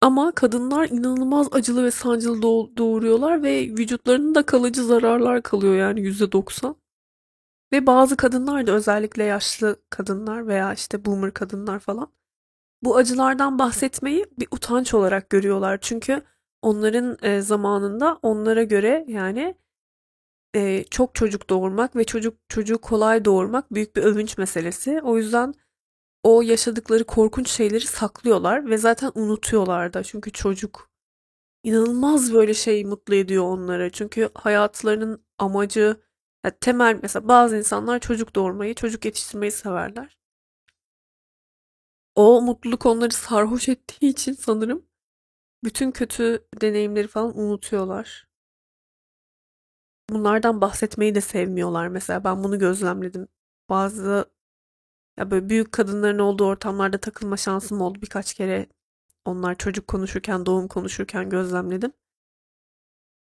Ama kadınlar inanılmaz acılı ve sancılı doğuruyorlar ve vücutlarında kalıcı zararlar kalıyor yani %90. Ve bazı kadınlar da özellikle yaşlı kadınlar veya işte boomer kadınlar falan bu acılardan bahsetmeyi bir utanç olarak görüyorlar. Çünkü onların e, zamanında onlara göre yani e, çok çocuk doğurmak ve çocuk çocuğu kolay doğurmak büyük bir övünç meselesi. O yüzden o yaşadıkları korkunç şeyleri saklıyorlar ve zaten unutuyorlar da. Çünkü çocuk inanılmaz böyle şey mutlu ediyor onları. Çünkü hayatlarının amacı yani temel mesela bazı insanlar çocuk doğurmayı, çocuk yetiştirmeyi severler. O mutluluk onları sarhoş ettiği için sanırım bütün kötü deneyimleri falan unutuyorlar. Bunlardan bahsetmeyi de sevmiyorlar mesela. Ben bunu gözlemledim. Bazı ya böyle büyük kadınların olduğu ortamlarda takılma şansım oldu birkaç kere. Onlar çocuk konuşurken, doğum konuşurken gözlemledim.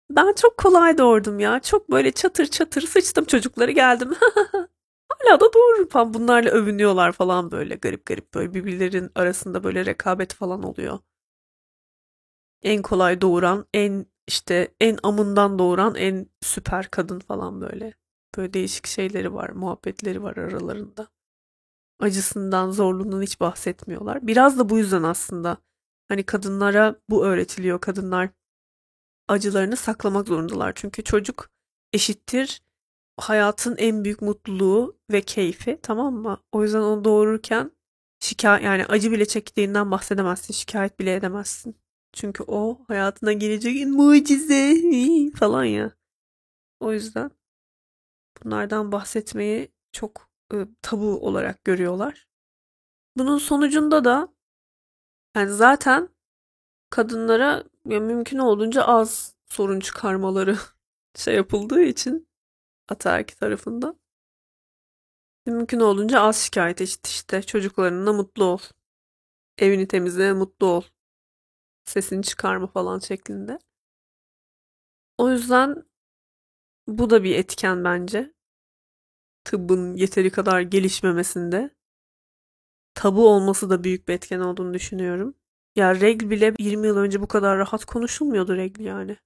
Ben çok kolay doğurdum ya. Çok böyle çatır çatır sıçtım çocukları geldim. Hala da doğururum falan. Bunlarla övünüyorlar falan böyle garip garip böyle birbirlerin arasında böyle rekabet falan oluyor. En kolay doğuran, en işte en amından doğuran en süper kadın falan böyle. Böyle değişik şeyleri var, muhabbetleri var aralarında. Acısından, zorluğundan hiç bahsetmiyorlar. Biraz da bu yüzden aslında hani kadınlara bu öğretiliyor. Kadınlar acılarını saklamak zorundalar. Çünkü çocuk eşittir hayatın en büyük mutluluğu ve keyfi tamam mı? O yüzden onu doğururken şikayet yani acı bile çektiğinden bahsedemezsin, şikayet bile edemezsin. Çünkü o hayatına gelecek mucize falan ya. O yüzden bunlardan bahsetmeyi çok e, tabu olarak görüyorlar. Bunun sonucunda da yani zaten kadınlara ya mümkün olduğunca az sorun çıkarmaları şey yapıldığı için ataerki tarafından mümkün olduğunca az şikayet et işte çocuklarınla mutlu ol. Evini temizle mutlu ol. Sesini çıkarma falan şeklinde. O yüzden bu da bir etken bence. Tıbbın yeteri kadar gelişmemesinde. Tabu olması da büyük bir etken olduğunu düşünüyorum. Ya regl bile 20 yıl önce bu kadar rahat konuşulmuyordu regl yani.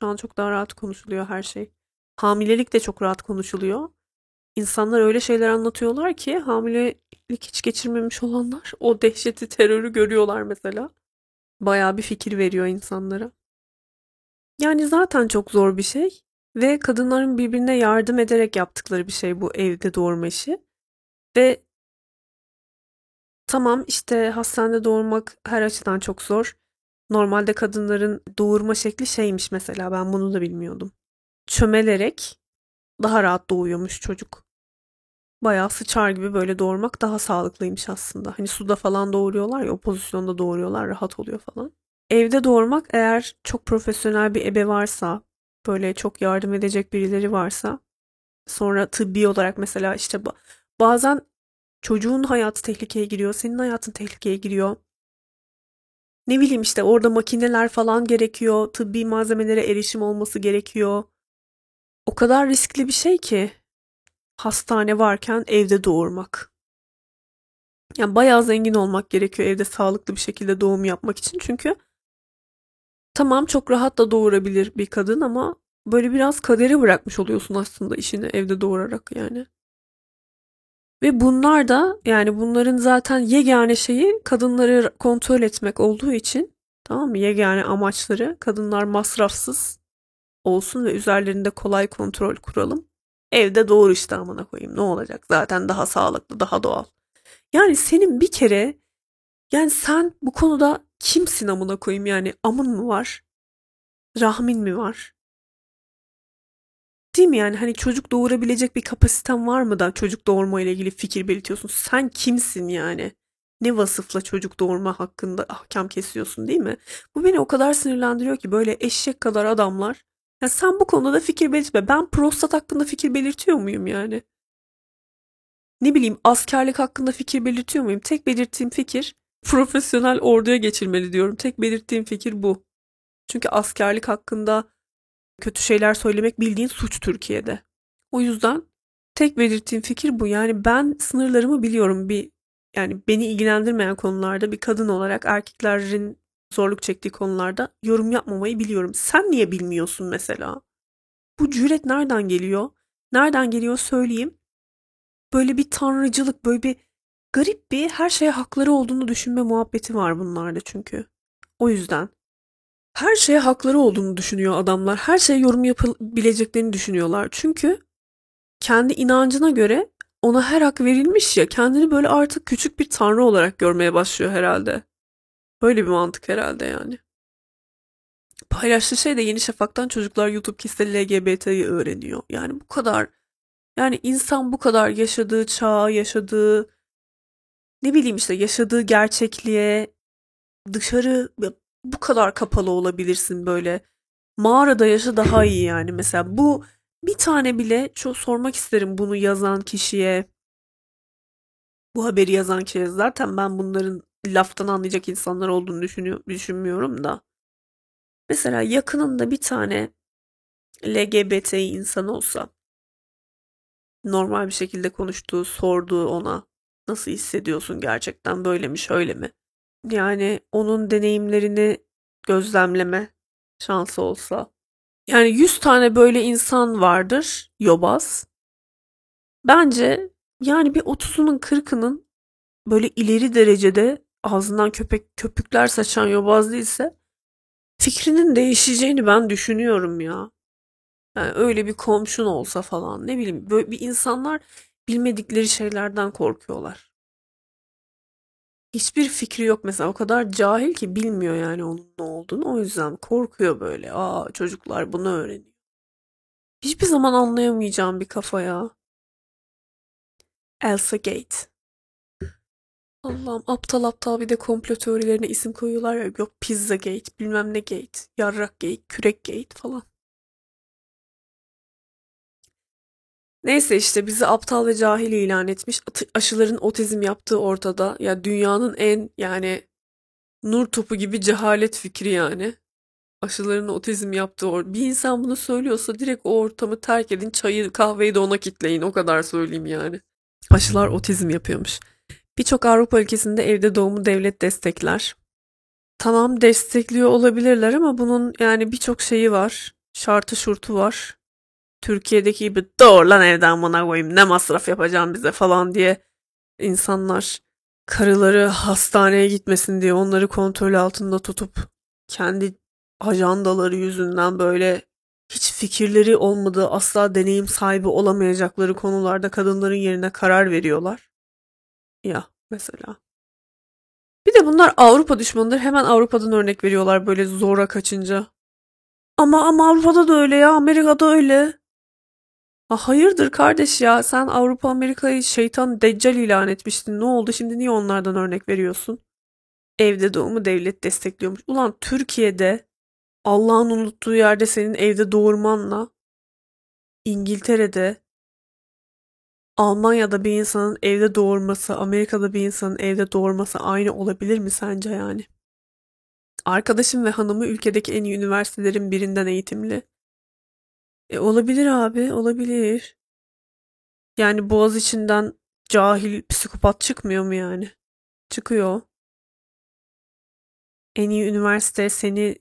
Şu an çok daha rahat konuşuluyor her şey. Hamilelik de çok rahat konuşuluyor. İnsanlar öyle şeyler anlatıyorlar ki hamilelik hiç geçirmemiş olanlar o dehşeti, terörü görüyorlar mesela. Bayağı bir fikir veriyor insanlara. Yani zaten çok zor bir şey ve kadınların birbirine yardım ederek yaptıkları bir şey bu evde doğurma işi. Ve tamam işte hastanede doğurmak her açıdan çok zor. Normalde kadınların doğurma şekli şeymiş mesela ben bunu da bilmiyordum. Çömelerek daha rahat doğuyormuş çocuk. Bayağı sıçar gibi böyle doğurmak daha sağlıklıymış aslında. Hani suda falan doğuruyorlar ya o pozisyonda doğuruyorlar rahat oluyor falan. Evde doğurmak eğer çok profesyonel bir ebe varsa böyle çok yardım edecek birileri varsa sonra tıbbi olarak mesela işte bazen çocuğun hayatı tehlikeye giriyor, senin hayatın tehlikeye giriyor. Ne bileyim işte orada makineler falan gerekiyor, tıbbi malzemelere erişim olması gerekiyor. O kadar riskli bir şey ki hastane varken evde doğurmak. Yani bayağı zengin olmak gerekiyor evde sağlıklı bir şekilde doğum yapmak için. Çünkü tamam çok rahat da doğurabilir bir kadın ama böyle biraz kaderi bırakmış oluyorsun aslında işini evde doğurarak yani. Ve bunlar da yani bunların zaten yegane şeyi kadınları kontrol etmek olduğu için tamam mı? Yegane amaçları kadınlar masrafsız olsun ve üzerlerinde kolay kontrol kuralım. Evde doğru işte koyayım ne olacak zaten daha sağlıklı daha doğal. Yani senin bir kere yani sen bu konuda kimsin amına koyayım yani amın mı var? Rahmin mi var? Mi yani hani çocuk doğurabilecek bir kapasiten var mı da çocuk doğurma ile ilgili fikir belirtiyorsun? Sen kimsin yani? Ne vasıfla çocuk doğurma hakkında ahkam kesiyorsun değil mi? Bu beni o kadar sinirlendiriyor ki böyle eşek kadar adamlar. Ya sen bu konuda da fikir belirtme. Ben prostat hakkında fikir belirtiyor muyum yani? Ne bileyim askerlik hakkında fikir belirtiyor muyum? Tek belirttiğim fikir profesyonel orduya geçilmeli diyorum. Tek belirttiğim fikir bu. Çünkü askerlik hakkında kötü şeyler söylemek bildiğin suç Türkiye'de. O yüzden tek belirttiğim fikir bu. Yani ben sınırlarımı biliyorum. Bir yani beni ilgilendirmeyen konularda bir kadın olarak erkeklerin zorluk çektiği konularda yorum yapmamayı biliyorum. Sen niye bilmiyorsun mesela? Bu cüret nereden geliyor? Nereden geliyor söyleyeyim. Böyle bir tanrıcılık, böyle bir garip bir her şeye hakları olduğunu düşünme muhabbeti var bunlarda çünkü. O yüzden her şeye hakları olduğunu düşünüyor adamlar. Her şeye yorum yapabileceklerini düşünüyorlar. Çünkü kendi inancına göre ona her hak verilmiş ya kendini böyle artık küçük bir tanrı olarak görmeye başlıyor herhalde. Böyle bir mantık herhalde yani. Paylaştığı şey de Yeni Şafak'tan çocuklar YouTube kişisel LGBT'yi öğreniyor. Yani bu kadar yani insan bu kadar yaşadığı çağ, yaşadığı ne bileyim işte yaşadığı gerçekliğe dışarı bu kadar kapalı olabilirsin böyle. Mağarada yaşa daha iyi yani. Mesela bu bir tane bile çok sormak isterim bunu yazan kişiye. Bu haberi yazan kişiye zaten ben bunların laftan anlayacak insanlar olduğunu düşünüyor, düşünmüyorum da. Mesela yakınında bir tane LGBT insan olsa normal bir şekilde konuştuğu, sorduğu ona nasıl hissediyorsun gerçekten böyle mi şöyle mi? Yani onun deneyimlerini gözlemleme şansı olsa. Yani 100 tane böyle insan vardır yobaz. Bence yani bir 30'unun 40'ının böyle ileri derecede ağzından köpek köpükler saçan yobaz değilse fikrinin değişeceğini ben düşünüyorum ya. Yani öyle bir komşun olsa falan ne bileyim böyle bir insanlar bilmedikleri şeylerden korkuyorlar. Hiçbir fikri yok mesela o kadar cahil ki bilmiyor yani onun ne olduğunu o yüzden korkuyor böyle. Aa çocuklar bunu öğreniyor. Hiçbir zaman anlayamayacağım bir kafa ya. Elsa Gate. Allah'ım aptal aptal bir de komplo teorilerine isim koyuyorlar ya. Yok Pizza Gate, bilmem ne Gate, Yarrak Gate, Kürek Gate falan. Neyse işte bizi aptal ve cahil ilan etmiş. Aşıların otizm yaptığı ortada. Ya dünyanın en yani nur topu gibi cehalet fikri yani. Aşıların otizm yaptığı or bir insan bunu söylüyorsa direkt o ortamı terk edin. Çayı kahveyi de ona kitleyin. O kadar söyleyeyim yani. Aşılar otizm yapıyormuş. Birçok Avrupa ülkesinde evde doğumu devlet destekler. Tamam destekliyor olabilirler ama bunun yani birçok şeyi var. Şartı şurtu var. Türkiye'deki gibi doğru lan evden bana koyayım ne masraf yapacağım bize falan diye insanlar karıları hastaneye gitmesin diye onları kontrol altında tutup kendi ajandaları yüzünden böyle hiç fikirleri olmadığı asla deneyim sahibi olamayacakları konularda kadınların yerine karar veriyorlar. Ya mesela. Bir de bunlar Avrupa düşmanıdır. Hemen Avrupa'dan örnek veriyorlar böyle zora kaçınca. Ama ama Avrupa'da da öyle ya. Amerika'da öyle. Ha, hayırdır kardeş ya sen Avrupa Amerika'yı şeytan deccal ilan etmiştin. Ne oldu şimdi niye onlardan örnek veriyorsun? Evde doğumu devlet destekliyormuş. Ulan Türkiye'de Allah'ın unuttuğu yerde senin evde doğurmanla İngiltere'de Almanya'da bir insanın evde doğurması, Amerika'da bir insanın evde doğurması aynı olabilir mi sence yani? Arkadaşım ve hanımı ülkedeki en iyi üniversitelerin birinden eğitimli. E, olabilir abi, olabilir. Yani boğaz içinden cahil psikopat çıkmıyor mu yani? Çıkıyor. En iyi üniversite seni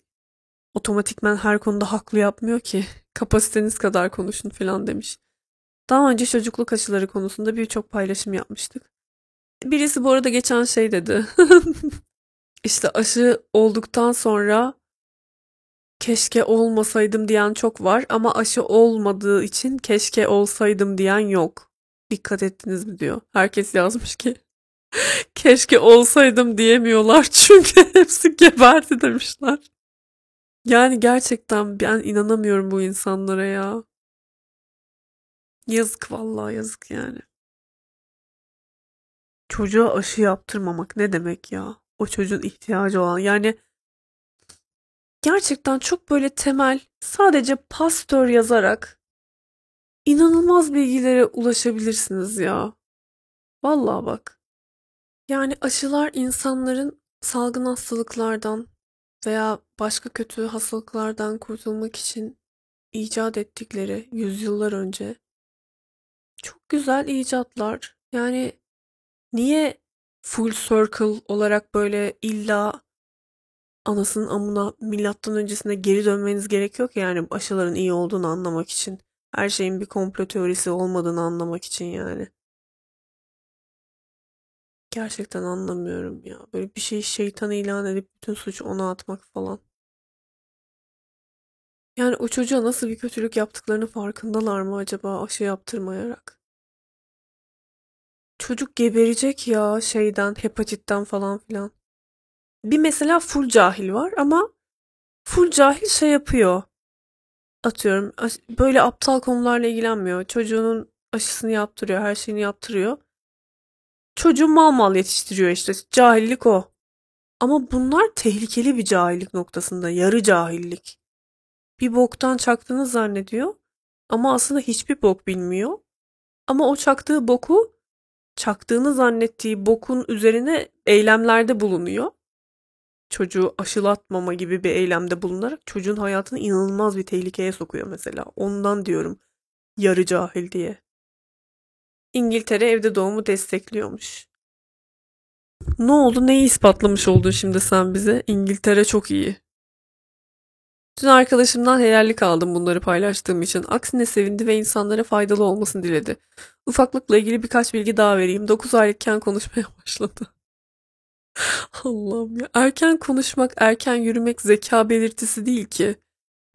otomatikmen her konuda haklı yapmıyor ki. Kapasiteniz kadar konuşun falan demiş. Daha önce çocukluk aşıları konusunda birçok paylaşım yapmıştık. Birisi bu arada geçen şey dedi. İşte aşı olduktan sonra keşke olmasaydım diyen çok var ama aşı olmadığı için keşke olsaydım diyen yok. Dikkat ettiniz mi diyor. Herkes yazmış ki keşke olsaydım diyemiyorlar çünkü hepsi geberdi demişler. Yani gerçekten ben inanamıyorum bu insanlara ya. Yazık vallahi yazık yani. Çocuğa aşı yaptırmamak ne demek ya? O çocuğun ihtiyacı olan yani gerçekten çok böyle temel sadece pastör yazarak inanılmaz bilgilere ulaşabilirsiniz ya. Vallahi bak. Yani aşılar insanların salgın hastalıklardan veya başka kötü hastalıklardan kurtulmak için icat ettikleri yüzyıllar önce çok güzel icatlar. Yani niye full circle olarak böyle illa anasının amına milattan öncesine geri dönmeniz gerekiyor ki yani aşıların iyi olduğunu anlamak için. Her şeyin bir komplo teorisi olmadığını anlamak için yani. Gerçekten anlamıyorum ya. Böyle bir şeyi şeytan ilan edip bütün suçu ona atmak falan. Yani o çocuğa nasıl bir kötülük yaptıklarını farkındalar mı acaba aşı yaptırmayarak? Çocuk geberecek ya şeyden, hepatitten falan filan. Bir mesela full cahil var ama full cahil şey yapıyor. Atıyorum böyle aptal konularla ilgilenmiyor. Çocuğunun aşısını yaptırıyor, her şeyini yaptırıyor. Çocuğu mal mal yetiştiriyor işte. Cahillik o. Ama bunlar tehlikeli bir cahillik noktasında. Yarı cahillik. Bir boktan çaktığını zannediyor. Ama aslında hiçbir bok bilmiyor. Ama o çaktığı boku çaktığını zannettiği bokun üzerine eylemlerde bulunuyor. Çocuğu aşılatmama gibi bir eylemde bulunarak çocuğun hayatını inanılmaz bir tehlikeye sokuyor mesela. Ondan diyorum yarı cahil diye. İngiltere evde doğumu destekliyormuş. Ne oldu? Neyi ispatlamış oldun şimdi sen bize? İngiltere çok iyi. Dün arkadaşımdan helallik aldım bunları paylaştığım için. Aksine sevindi ve insanlara faydalı olmasını diledi. Ufaklıkla ilgili birkaç bilgi daha vereyim. 9 aylıkken konuşmaya başladı. Allah'ım ya. Erken konuşmak, erken yürümek zeka belirtisi değil ki.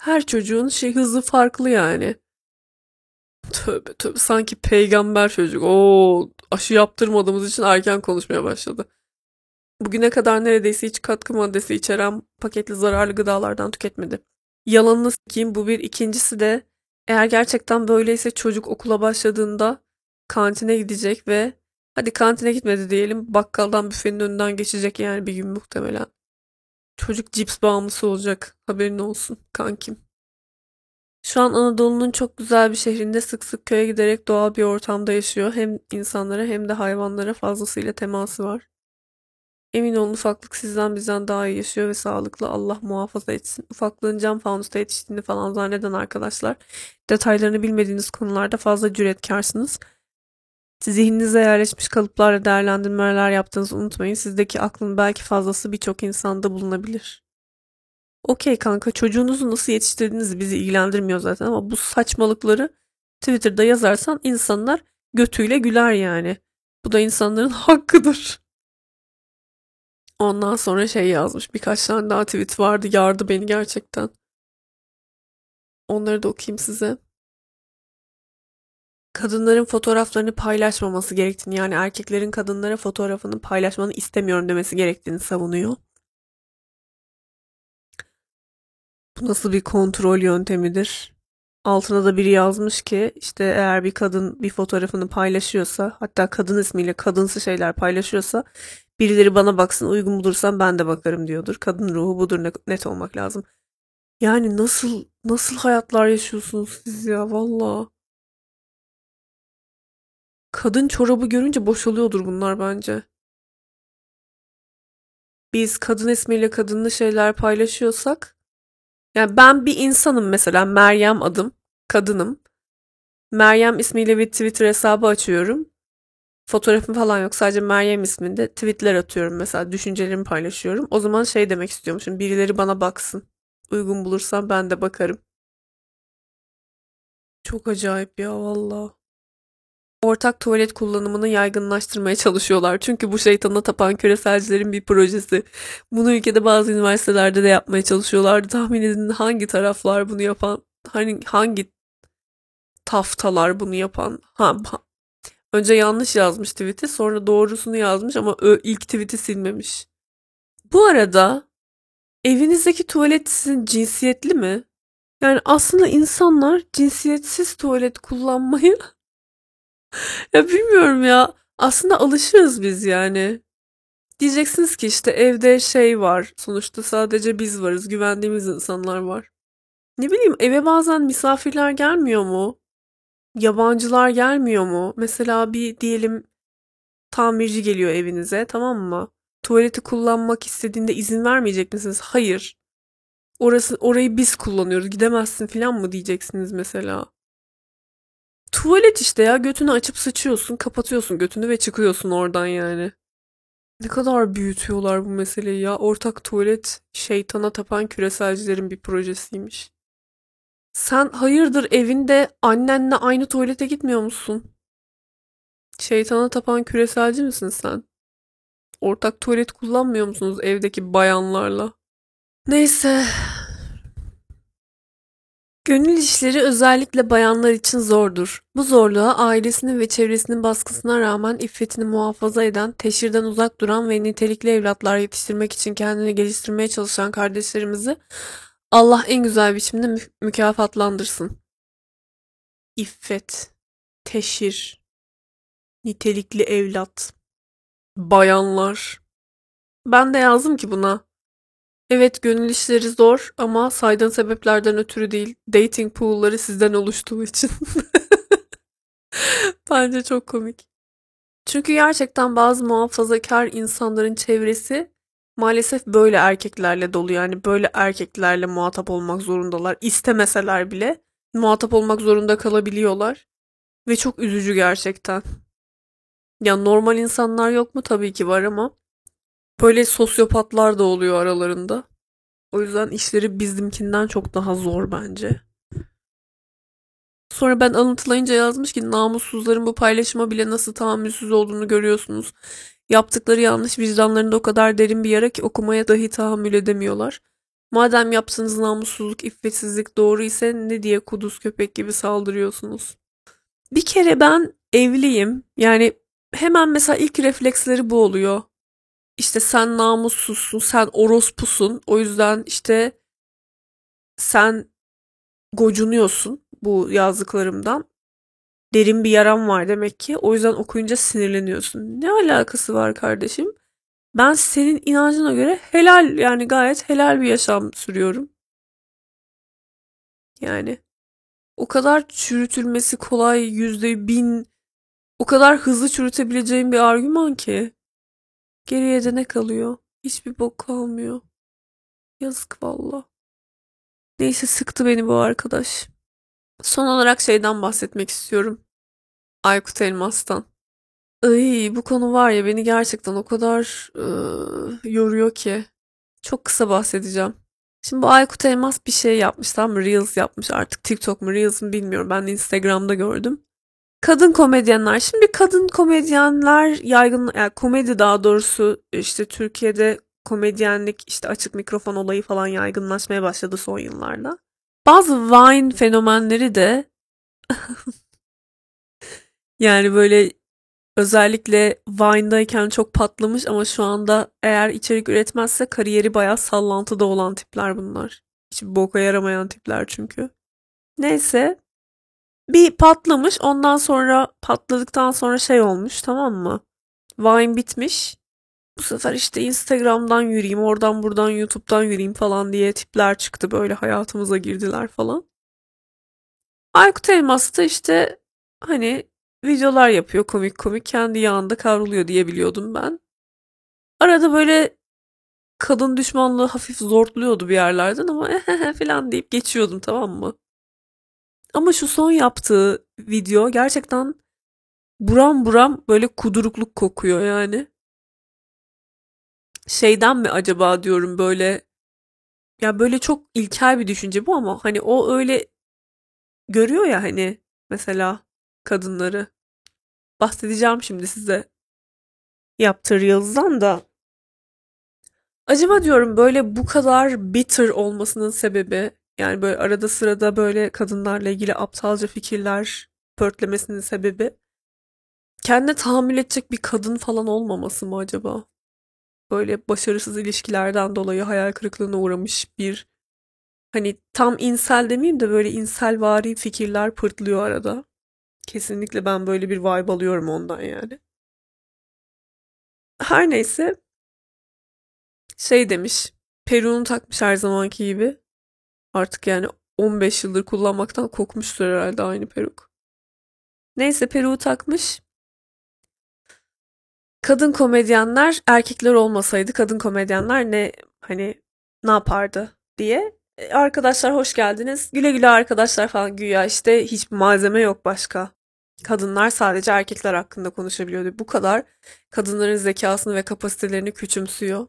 Her çocuğun şey hızı farklı yani. Tövbe tövbe sanki peygamber çocuk. Oo aşı yaptırmadığımız için erken konuşmaya başladı. Bugüne kadar neredeyse hiç katkı maddesi içeren paketli zararlı gıdalardan tüketmedi. Yalanını sikeyim bu bir. İkincisi de eğer gerçekten böyleyse çocuk okula başladığında kantine gidecek ve hadi kantine gitmedi diyelim bakkaldan büfenin önünden geçecek yani bir gün muhtemelen. Çocuk cips bağımlısı olacak. Haberin olsun kankim. Şu an Anadolu'nun çok güzel bir şehrinde sık sık köye giderek doğal bir ortamda yaşıyor. Hem insanlara hem de hayvanlara fazlasıyla teması var. Emin olun ufaklık sizden bizden daha iyi yaşıyor ve sağlıklı Allah muhafaza etsin. Ufaklığın cam fanusta yetiştiğini falan zanneden arkadaşlar detaylarını bilmediğiniz konularda fazla cüretkarsınız. Zihninize yerleşmiş kalıplarla değerlendirmeler yaptığınızı unutmayın. Sizdeki aklın belki fazlası birçok insanda bulunabilir. Okey kanka çocuğunuzu nasıl yetiştirdiğiniz bizi ilgilendirmiyor zaten ama bu saçmalıkları Twitter'da yazarsan insanlar götüyle güler yani. Bu da insanların hakkıdır. Ondan sonra şey yazmış. Birkaç tane daha tweet vardı. Yardı beni gerçekten. Onları da okuyayım size. Kadınların fotoğraflarını paylaşmaması gerektiğini yani erkeklerin kadınlara fotoğrafını paylaşmanı istemiyorum demesi gerektiğini savunuyor. Bu nasıl bir kontrol yöntemidir? Altına da biri yazmış ki işte eğer bir kadın bir fotoğrafını paylaşıyorsa hatta kadın ismiyle kadınsı şeyler paylaşıyorsa birileri bana baksın uygun bulursam ben de bakarım diyordur. Kadın ruhu budur net olmak lazım. Yani nasıl nasıl hayatlar yaşıyorsunuz siz ya valla. Kadın çorabı görünce boşalıyordur bunlar bence. Biz kadın ismiyle kadınlı şeyler paylaşıyorsak yani ben bir insanım mesela Meryem adım, kadınım. Meryem ismiyle bir Twitter hesabı açıyorum. Fotoğrafım falan yok sadece Meryem isminde tweetler atıyorum mesela düşüncelerimi paylaşıyorum. O zaman şey demek istiyormuşum birileri bana baksın. Uygun bulursam ben de bakarım. Çok acayip ya valla. Ortak tuvalet kullanımını yaygınlaştırmaya çalışıyorlar. Çünkü bu şeytana tapan küreselcilerin bir projesi. Bunu ülkede bazı üniversitelerde de yapmaya çalışıyorlardı. Tahmin edin hangi taraflar bunu yapan, hani hangi taftalar bunu yapan. Ha, önce yanlış yazmış tweet'i, sonra doğrusunu yazmış ama ilk tweet'i silmemiş. Bu arada evinizdeki tuvalet sizin cinsiyetli mi? Yani aslında insanlar cinsiyetsiz tuvalet kullanmayı ya bilmiyorum ya. Aslında alışırız biz yani. Diyeceksiniz ki işte evde şey var. Sonuçta sadece biz varız. Güvendiğimiz insanlar var. Ne bileyim eve bazen misafirler gelmiyor mu? Yabancılar gelmiyor mu? Mesela bir diyelim tamirci geliyor evinize tamam mı? Tuvaleti kullanmak istediğinde izin vermeyecek misiniz? Hayır. Orası orayı biz kullanıyoruz. Gidemezsin falan mı diyeceksiniz mesela? Tuvalet işte ya götünü açıp sıçıyorsun, kapatıyorsun götünü ve çıkıyorsun oradan yani. Ne kadar büyütüyorlar bu meseleyi ya. Ortak tuvalet şeytana tapan küreselcilerin bir projesiymiş. Sen hayırdır evinde annenle aynı tuvalete gitmiyor musun? Şeytana tapan küreselci misin sen? Ortak tuvalet kullanmıyor musunuz evdeki bayanlarla? Neyse Gönül işleri özellikle bayanlar için zordur. Bu zorluğa ailesinin ve çevresinin baskısına rağmen iffetini muhafaza eden, teşhirden uzak duran ve nitelikli evlatlar yetiştirmek için kendini geliştirmeye çalışan kardeşlerimizi Allah en güzel biçimde mü mükafatlandırsın. İffet, teşhir, nitelikli evlat. bayanlar. Ben de yazdım ki buna. Evet gönül işleri zor ama saydığın sebeplerden ötürü değil. Dating pool'ları sizden oluştuğu için. Bence çok komik. Çünkü gerçekten bazı muhafazakar insanların çevresi maalesef böyle erkeklerle dolu. Yani böyle erkeklerle muhatap olmak zorundalar. İstemeseler bile muhatap olmak zorunda kalabiliyorlar. Ve çok üzücü gerçekten. Ya normal insanlar yok mu? Tabii ki var ama böyle sosyopatlar da oluyor aralarında. O yüzden işleri bizimkinden çok daha zor bence. Sonra ben alıntılayınca yazmış ki namussuzların bu paylaşıma bile nasıl tahammülsüz olduğunu görüyorsunuz. Yaptıkları yanlış vicdanlarında o kadar derin bir yara ki okumaya dahi tahammül edemiyorlar. Madem yaptığınız namussuzluk, iffetsizlik doğru ise ne diye kuduz köpek gibi saldırıyorsunuz? Bir kere ben evliyim. Yani hemen mesela ilk refleksleri bu oluyor. İşte sen namussuzsun, sen orospusun. O yüzden işte sen gocunuyorsun bu yazdıklarımdan. Derin bir yaram var demek ki. O yüzden okuyunca sinirleniyorsun. Ne alakası var kardeşim? Ben senin inancına göre helal yani gayet helal bir yaşam sürüyorum. Yani o kadar çürütülmesi kolay yüzde bin o kadar hızlı çürütebileceğim bir argüman ki. Geriye de ne kalıyor? Hiçbir bok kalmıyor. Yazık valla. Neyse sıktı beni bu arkadaş. Son olarak şeyden bahsetmek istiyorum. Aykut Elmas'tan. Ay, bu konu var ya beni gerçekten o kadar ıı, yoruyor ki. Çok kısa bahsedeceğim. Şimdi bu Aykut Elmas bir şey yapmış tamam mı? Reels yapmış artık. TikTok mu Reels mi bilmiyorum. Ben de Instagram'da gördüm. Kadın komedyenler. Şimdi kadın komedyenler yaygın, yani komedi daha doğrusu işte Türkiye'de komedyenlik işte açık mikrofon olayı falan yaygınlaşmaya başladı son yıllarda. Bazı Vine fenomenleri de yani böyle özellikle Vine'dayken çok patlamış ama şu anda eğer içerik üretmezse kariyeri bayağı sallantıda olan tipler bunlar. Hiç boka yaramayan tipler çünkü. Neyse bir patlamış ondan sonra patladıktan sonra şey olmuş tamam mı? Vine bitmiş. Bu sefer işte Instagram'dan yürüyeyim, oradan buradan YouTube'dan yürüyeyim falan diye tipler çıktı böyle hayatımıza girdiler falan. Aykut Elmas da işte hani videolar yapıyor komik komik kendi yağında kavruluyor diye biliyordum ben. Arada böyle kadın düşmanlığı hafif zortluyordu bir yerlerden ama falan deyip geçiyordum tamam mı? Ama şu son yaptığı video gerçekten buram buram böyle kudurukluk kokuyor yani. Şeyden mi acaba diyorum böyle ya böyle çok ilkel bir düşünce bu ama hani o öyle görüyor ya hani mesela kadınları. Bahsedeceğim şimdi size yaptığı Reels'dan da. Acaba diyorum böyle bu kadar bitter olmasının sebebi yani böyle arada sırada böyle kadınlarla ilgili aptalca fikirler pörtlemesinin sebebi kendine tahammül edecek bir kadın falan olmaması mı acaba? Böyle başarısız ilişkilerden dolayı hayal kırıklığına uğramış bir hani tam insel demeyeyim de böyle inselvari fikirler pırtlıyor arada. Kesinlikle ben böyle bir vibe alıyorum ondan yani. Her neyse şey demiş. Peru'nu takmış her zamanki gibi. Artık yani 15 yıldır kullanmaktan kokmuştur herhalde aynı peruk. Neyse peruğu takmış. Kadın komedyenler erkekler olmasaydı kadın komedyenler ne hani ne yapardı diye. E, arkadaşlar hoş geldiniz. Güle güle arkadaşlar falan güya işte hiçbir malzeme yok başka. Kadınlar sadece erkekler hakkında konuşabiliyordu. Bu kadar kadınların zekasını ve kapasitelerini küçümsüyor.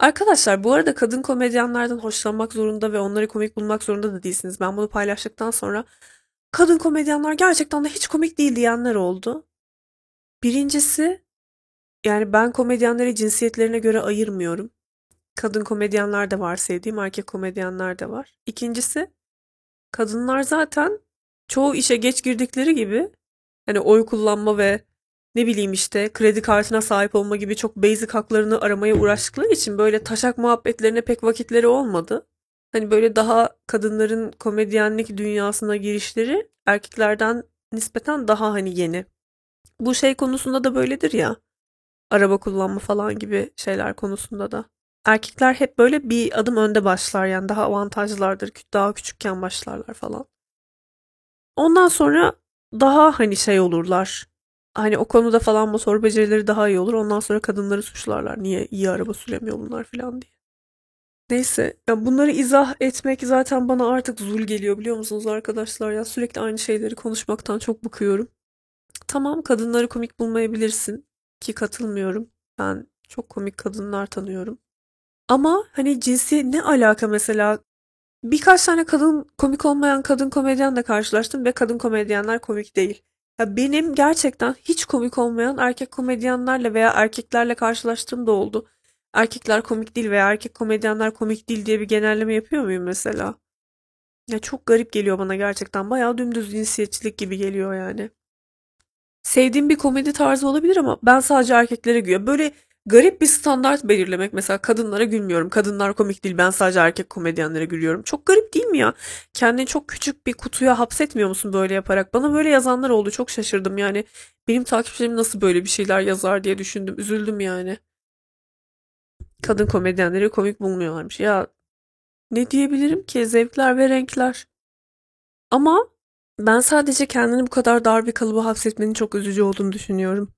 Arkadaşlar bu arada kadın komedyenlerden hoşlanmak zorunda ve onları komik bulmak zorunda da değilsiniz. Ben bunu paylaştıktan sonra kadın komedyenler gerçekten de hiç komik değil diyenler oldu. Birincisi yani ben komedyenleri cinsiyetlerine göre ayırmıyorum. Kadın komedyenler de var sevdiğim, erkek komedyenler de var. İkincisi kadınlar zaten çoğu işe geç girdikleri gibi hani oy kullanma ve ne bileyim işte kredi kartına sahip olma gibi çok basic haklarını aramaya uğraştıkları için böyle taşak muhabbetlerine pek vakitleri olmadı. Hani böyle daha kadınların komedyenlik dünyasına girişleri erkeklerden nispeten daha hani yeni. Bu şey konusunda da böyledir ya. araba kullanma falan gibi şeyler konusunda da. Erkekler hep böyle bir adım önde başlar yani daha avantajlılardır. Daha küçükken başlarlar falan. Ondan sonra daha hani şey olurlar. Hani o konuda falan motor becerileri daha iyi olur. Ondan sonra kadınları suçlarlar. Niye iyi araba süremiyor bunlar falan diye. Neyse ya bunları izah etmek zaten bana artık zul geliyor biliyor musunuz arkadaşlar ya sürekli aynı şeyleri konuşmaktan çok bıkıyorum. Tamam kadınları komik bulmayabilirsin ki katılmıyorum. Ben çok komik kadınlar tanıyorum. Ama hani cinsi ne alaka mesela birkaç tane kadın komik olmayan kadın komedyenle karşılaştım ve kadın komedyenler komik değil. Ya benim gerçekten hiç komik olmayan erkek komedyenlerle veya erkeklerle karşılaştığım da oldu. Erkekler komik değil veya erkek komedyenler komik değil diye bir genelleme yapıyor muyum mesela? Ya çok garip geliyor bana gerçekten. Bayağı dümdüz cinsiyetçilik gibi geliyor yani. Sevdiğim bir komedi tarzı olabilir ama ben sadece erkeklere gülüyorum. Böyle garip bir standart belirlemek mesela kadınlara gülmüyorum. Kadınlar komik değil ben sadece erkek komedyenlere gülüyorum. Çok garip değil mi ya? Kendini çok küçük bir kutuya hapsetmiyor musun böyle yaparak? Bana böyle yazanlar oldu çok şaşırdım yani. Benim takipçilerim nasıl böyle bir şeyler yazar diye düşündüm. Üzüldüm yani. Kadın komedyenleri komik bulmuyorlarmış. Ya ne diyebilirim ki? Zevkler ve renkler. Ama ben sadece kendini bu kadar dar bir kalıba hapsetmenin çok üzücü olduğunu düşünüyorum.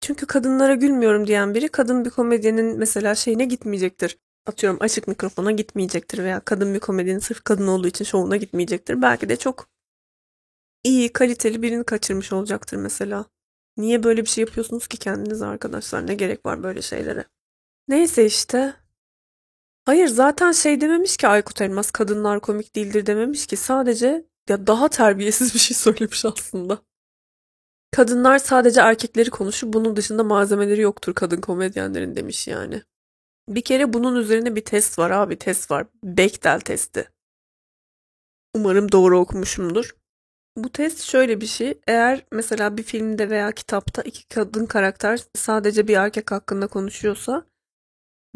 Çünkü kadınlara gülmüyorum diyen biri kadın bir komedyenin mesela şeyine gitmeyecektir. Atıyorum açık mikrofona gitmeyecektir veya kadın bir komedyenin sırf kadın olduğu için şovuna gitmeyecektir. Belki de çok iyi, kaliteli birini kaçırmış olacaktır mesela. Niye böyle bir şey yapıyorsunuz ki kendiniz arkadaşlar? Ne gerek var böyle şeylere? Neyse işte. Hayır zaten şey dememiş ki Aykut Elmas kadınlar komik değildir dememiş ki sadece ya daha terbiyesiz bir şey söylemiş aslında. Kadınlar sadece erkekleri konuşur bunun dışında malzemeleri yoktur kadın komedyenlerin demiş yani. Bir kere bunun üzerine bir test var abi test var. Bechdel testi. Umarım doğru okumuşumdur. Bu test şöyle bir şey. Eğer mesela bir filmde veya kitapta iki kadın karakter sadece bir erkek hakkında konuşuyorsa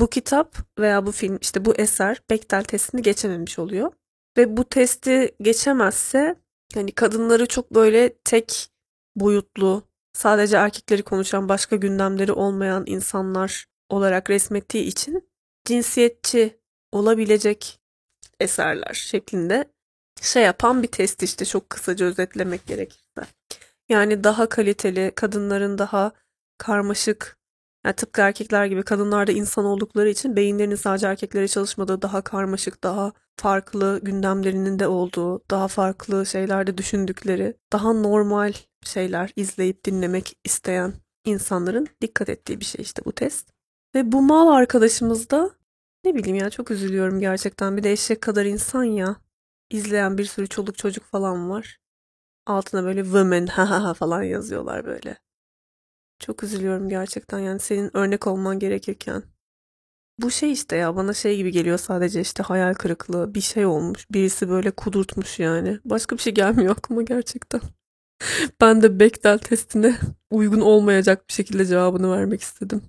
bu kitap veya bu film işte bu eser Bechdel testini geçememiş oluyor. Ve bu testi geçemezse hani kadınları çok böyle tek boyutlu, sadece erkekleri konuşan başka gündemleri olmayan insanlar olarak resmettiği için cinsiyetçi olabilecek eserler şeklinde şey yapan bir test işte çok kısaca özetlemek gerekirse. Yani daha kaliteli, kadınların daha karmaşık yani tıpkı erkekler gibi kadınlar da insan oldukları için beyinlerinin sadece erkeklere çalışmadığı daha karmaşık, daha farklı gündemlerinin de olduğu, daha farklı şeylerde düşündükleri, daha normal şeyler izleyip dinlemek isteyen insanların dikkat ettiği bir şey işte bu test. Ve bu mal arkadaşımız da ne bileyim ya çok üzülüyorum gerçekten. Bir de eşek kadar insan ya. İzleyen bir sürü çoluk çocuk falan var. Altına böyle women ha ha falan yazıyorlar böyle. Çok üzülüyorum gerçekten yani senin örnek olman gerekirken. Bu şey işte ya bana şey gibi geliyor sadece işte hayal kırıklığı bir şey olmuş. Birisi böyle kudurtmuş yani. Başka bir şey gelmiyor aklıma gerçekten. ben de Bechdel testine uygun olmayacak bir şekilde cevabını vermek istedim.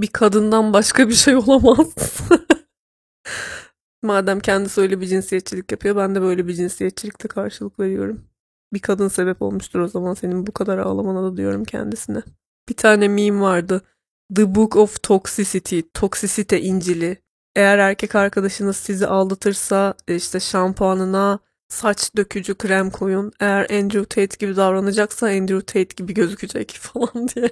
Bir kadından başka bir şey olamaz. Madem kendisi öyle bir cinsiyetçilik yapıyor ben de böyle bir cinsiyetçilikte karşılık veriyorum. Bir kadın sebep olmuştur o zaman senin bu kadar ağlamana da diyorum kendisine. Bir tane meme vardı. The Book of Toxicity, Toksisite İncili. Eğer erkek arkadaşınız sizi aldatırsa e, işte şampuanına saç dökücü krem koyun. Eğer Andrew Tate gibi davranacaksa Andrew Tate gibi gözükecek falan diye.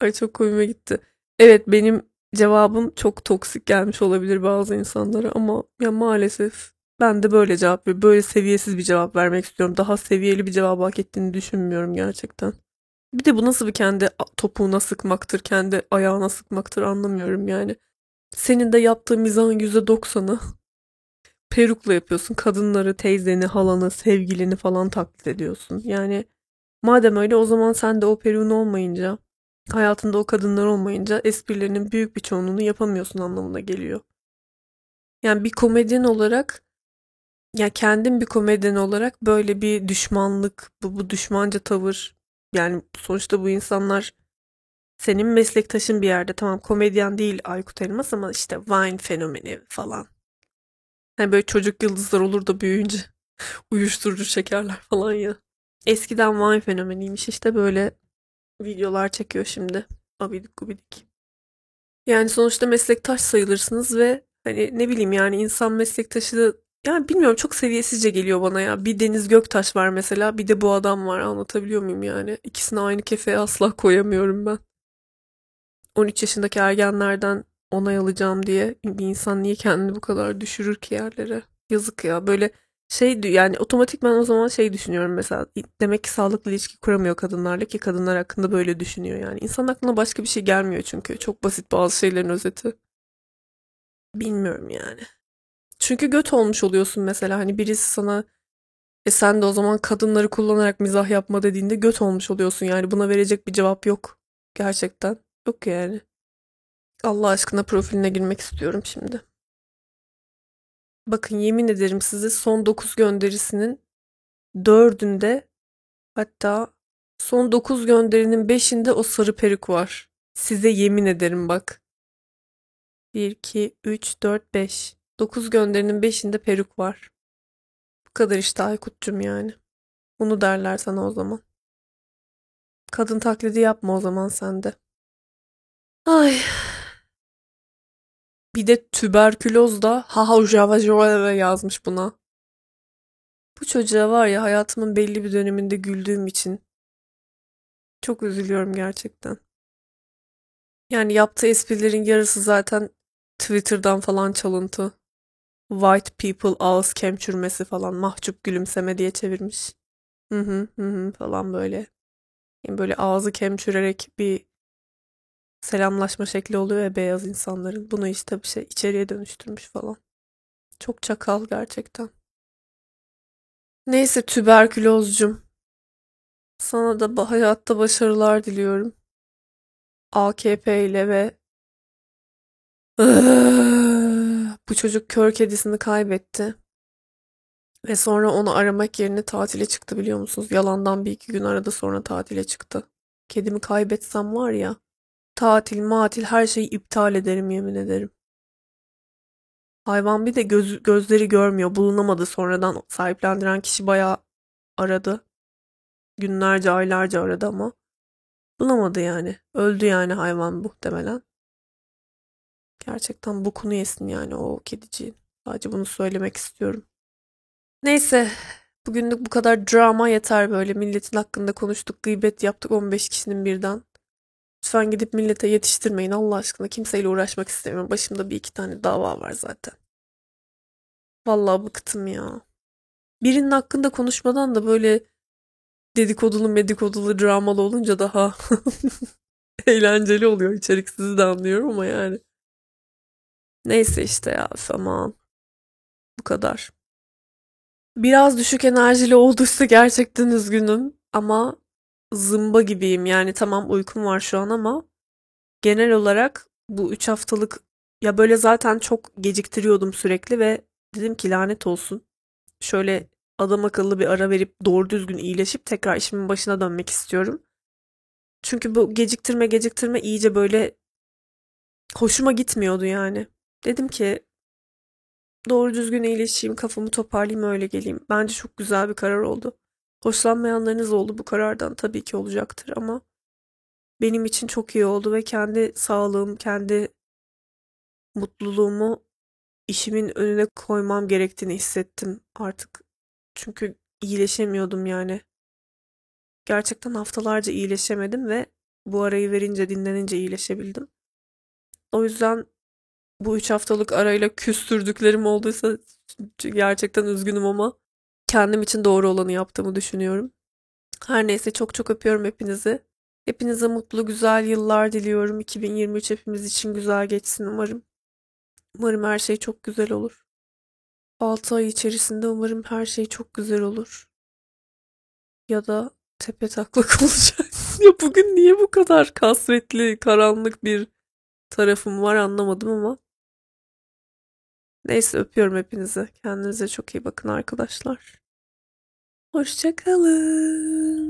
Ay çok koyuma gitti. Evet benim cevabım çok toksik gelmiş olabilir bazı insanlara ama ya maalesef ben de böyle cevap veriyorum. Böyle seviyesiz bir cevap vermek istiyorum. Daha seviyeli bir cevap hak ettiğini düşünmüyorum gerçekten. Bir de bu nasıl bir kendi topuğuna sıkmaktır, kendi ayağına sıkmaktır anlamıyorum yani. Senin de yaptığın mizahın %90'ı perukla yapıyorsun. Kadınları, teyzeni, halanı, sevgilini falan taklit ediyorsun. Yani madem öyle o zaman sen de o peruğun olmayınca, hayatında o kadınlar olmayınca esprilerinin büyük bir çoğunluğunu yapamıyorsun anlamına geliyor. Yani bir komedyen olarak ya kendim bir komedyen olarak böyle bir düşmanlık, bu, bu düşmanca tavır yani sonuçta bu insanlar senin meslektaşın bir yerde tamam komedyen değil Aykut Elmas ama işte Vine fenomeni falan. Hani böyle çocuk yıldızlar olur da büyüyünce uyuşturucu çekerler falan ya. Eskiden Vine fenomeniymiş işte böyle videolar çekiyor şimdi. abidik gubidik. Yani sonuçta meslektaş sayılırsınız ve hani ne bileyim yani insan meslektaşı yani bilmiyorum çok seviyesizce geliyor bana ya. Bir Deniz Göktaş var mesela bir de bu adam var anlatabiliyor muyum yani? İkisini aynı kefeye asla koyamıyorum ben. 13 yaşındaki ergenlerden onay alacağım diye bir insan niye kendini bu kadar düşürür ki yerlere? Yazık ya böyle şey yani otomatik ben o zaman şey düşünüyorum mesela demek ki sağlıklı ilişki kuramıyor kadınlarla ki kadınlar hakkında böyle düşünüyor yani. İnsan aklına başka bir şey gelmiyor çünkü çok basit bazı şeylerin özeti. Bilmiyorum yani. Çünkü göt olmuş oluyorsun mesela hani birisi sana e sen de o zaman kadınları kullanarak mizah yapma dediğinde göt olmuş oluyorsun yani buna verecek bir cevap yok. Gerçekten yok yani. Allah aşkına profiline girmek istiyorum şimdi. Bakın yemin ederim size son 9 gönderisinin 4'ünde hatta son 9 gönderinin 5'inde o sarı peruk var. Size yemin ederim bak. 1, 2, 3, 4, 5. 9 gönderinin 5'inde peruk var. Bu kadar işte Aykut'cum yani. Bunu derler sana o zaman. Kadın taklidi yapma o zaman sen de. Ay. Bir de tüberküloz da ha java java yazmış buna. Bu çocuğa var ya hayatımın belli bir döneminde güldüğüm için çok üzülüyorum gerçekten. Yani yaptığı esprilerin yarısı zaten Twitter'dan falan çalıntı. White people ağız kemçürmesi falan mahcup gülümseme diye çevirmiş. Hı hı hı falan böyle. Yani böyle ağzı kemçürerek bir selamlaşma şekli oluyor ya beyaz insanların. Bunu işte bir şey içeriye dönüştürmüş falan. Çok çakal gerçekten. Neyse tüberkülozcum. Sana da hayatta başarılar diliyorum. AKP ile ve bu çocuk kör kedisini kaybetti. Ve sonra onu aramak yerine tatile çıktı biliyor musunuz? Yalandan bir iki gün aradı sonra tatile çıktı. Kedimi kaybetsem var ya tatil matil her şeyi iptal ederim yemin ederim. Hayvan bir de göz, gözleri görmüyor. Bulunamadı sonradan sahiplendiren kişi bayağı aradı. Günlerce aylarca aradı ama bulamadı yani. Öldü yani hayvan muhtemelen. Gerçekten bokunu yesin yani o kediciğin. Sadece bunu söylemek istiyorum. Neyse bugünlük bu kadar drama yeter böyle. Milletin hakkında konuştuk, gıybet yaptık 15 kişinin birden. Lütfen gidip millete yetiştirmeyin Allah aşkına. Kimseyle uğraşmak istemiyorum. Başımda bir iki tane dava var zaten. Vallahi bıktım ya. Birinin hakkında konuşmadan da böyle dedikodulu medikodulu dramalı olunca daha eğlenceli oluyor. İçeriksiz de anlıyorum ama yani. Neyse işte ya tamam. Bu kadar. Biraz düşük enerjili olduysa gerçekten üzgünüm ama zımba gibiyim. Yani tamam uykum var şu an ama genel olarak bu 3 haftalık ya böyle zaten çok geciktiriyordum sürekli ve dedim ki lanet olsun. Şöyle adam akıllı bir ara verip doğru düzgün iyileşip tekrar işimin başına dönmek istiyorum. Çünkü bu geciktirme geciktirme iyice böyle hoşuma gitmiyordu yani. Dedim ki doğru düzgün iyileşeyim, kafamı toparlayayım öyle geleyim. Bence çok güzel bir karar oldu. Hoşlanmayanlarınız oldu bu karardan tabii ki olacaktır ama benim için çok iyi oldu ve kendi sağlığım, kendi mutluluğumu işimin önüne koymam gerektiğini hissettim artık. Çünkü iyileşemiyordum yani. Gerçekten haftalarca iyileşemedim ve bu arayı verince dinlenince iyileşebildim. O yüzden bu üç haftalık arayla küstürdüklerim olduysa gerçekten üzgünüm ama kendim için doğru olanı yaptığımı düşünüyorum. Her neyse çok çok öpüyorum hepinizi. Hepinize mutlu güzel yıllar diliyorum. 2023 hepimiz için güzel geçsin umarım. Umarım her şey çok güzel olur. 6 ay içerisinde umarım her şey çok güzel olur. Ya da tepe taklak olacak. ya bugün niye bu kadar kasvetli, karanlık bir tarafım var anlamadım ama. Neyse öpüyorum hepinizi. Kendinize çok iyi bakın arkadaşlar. Hoşçakalın.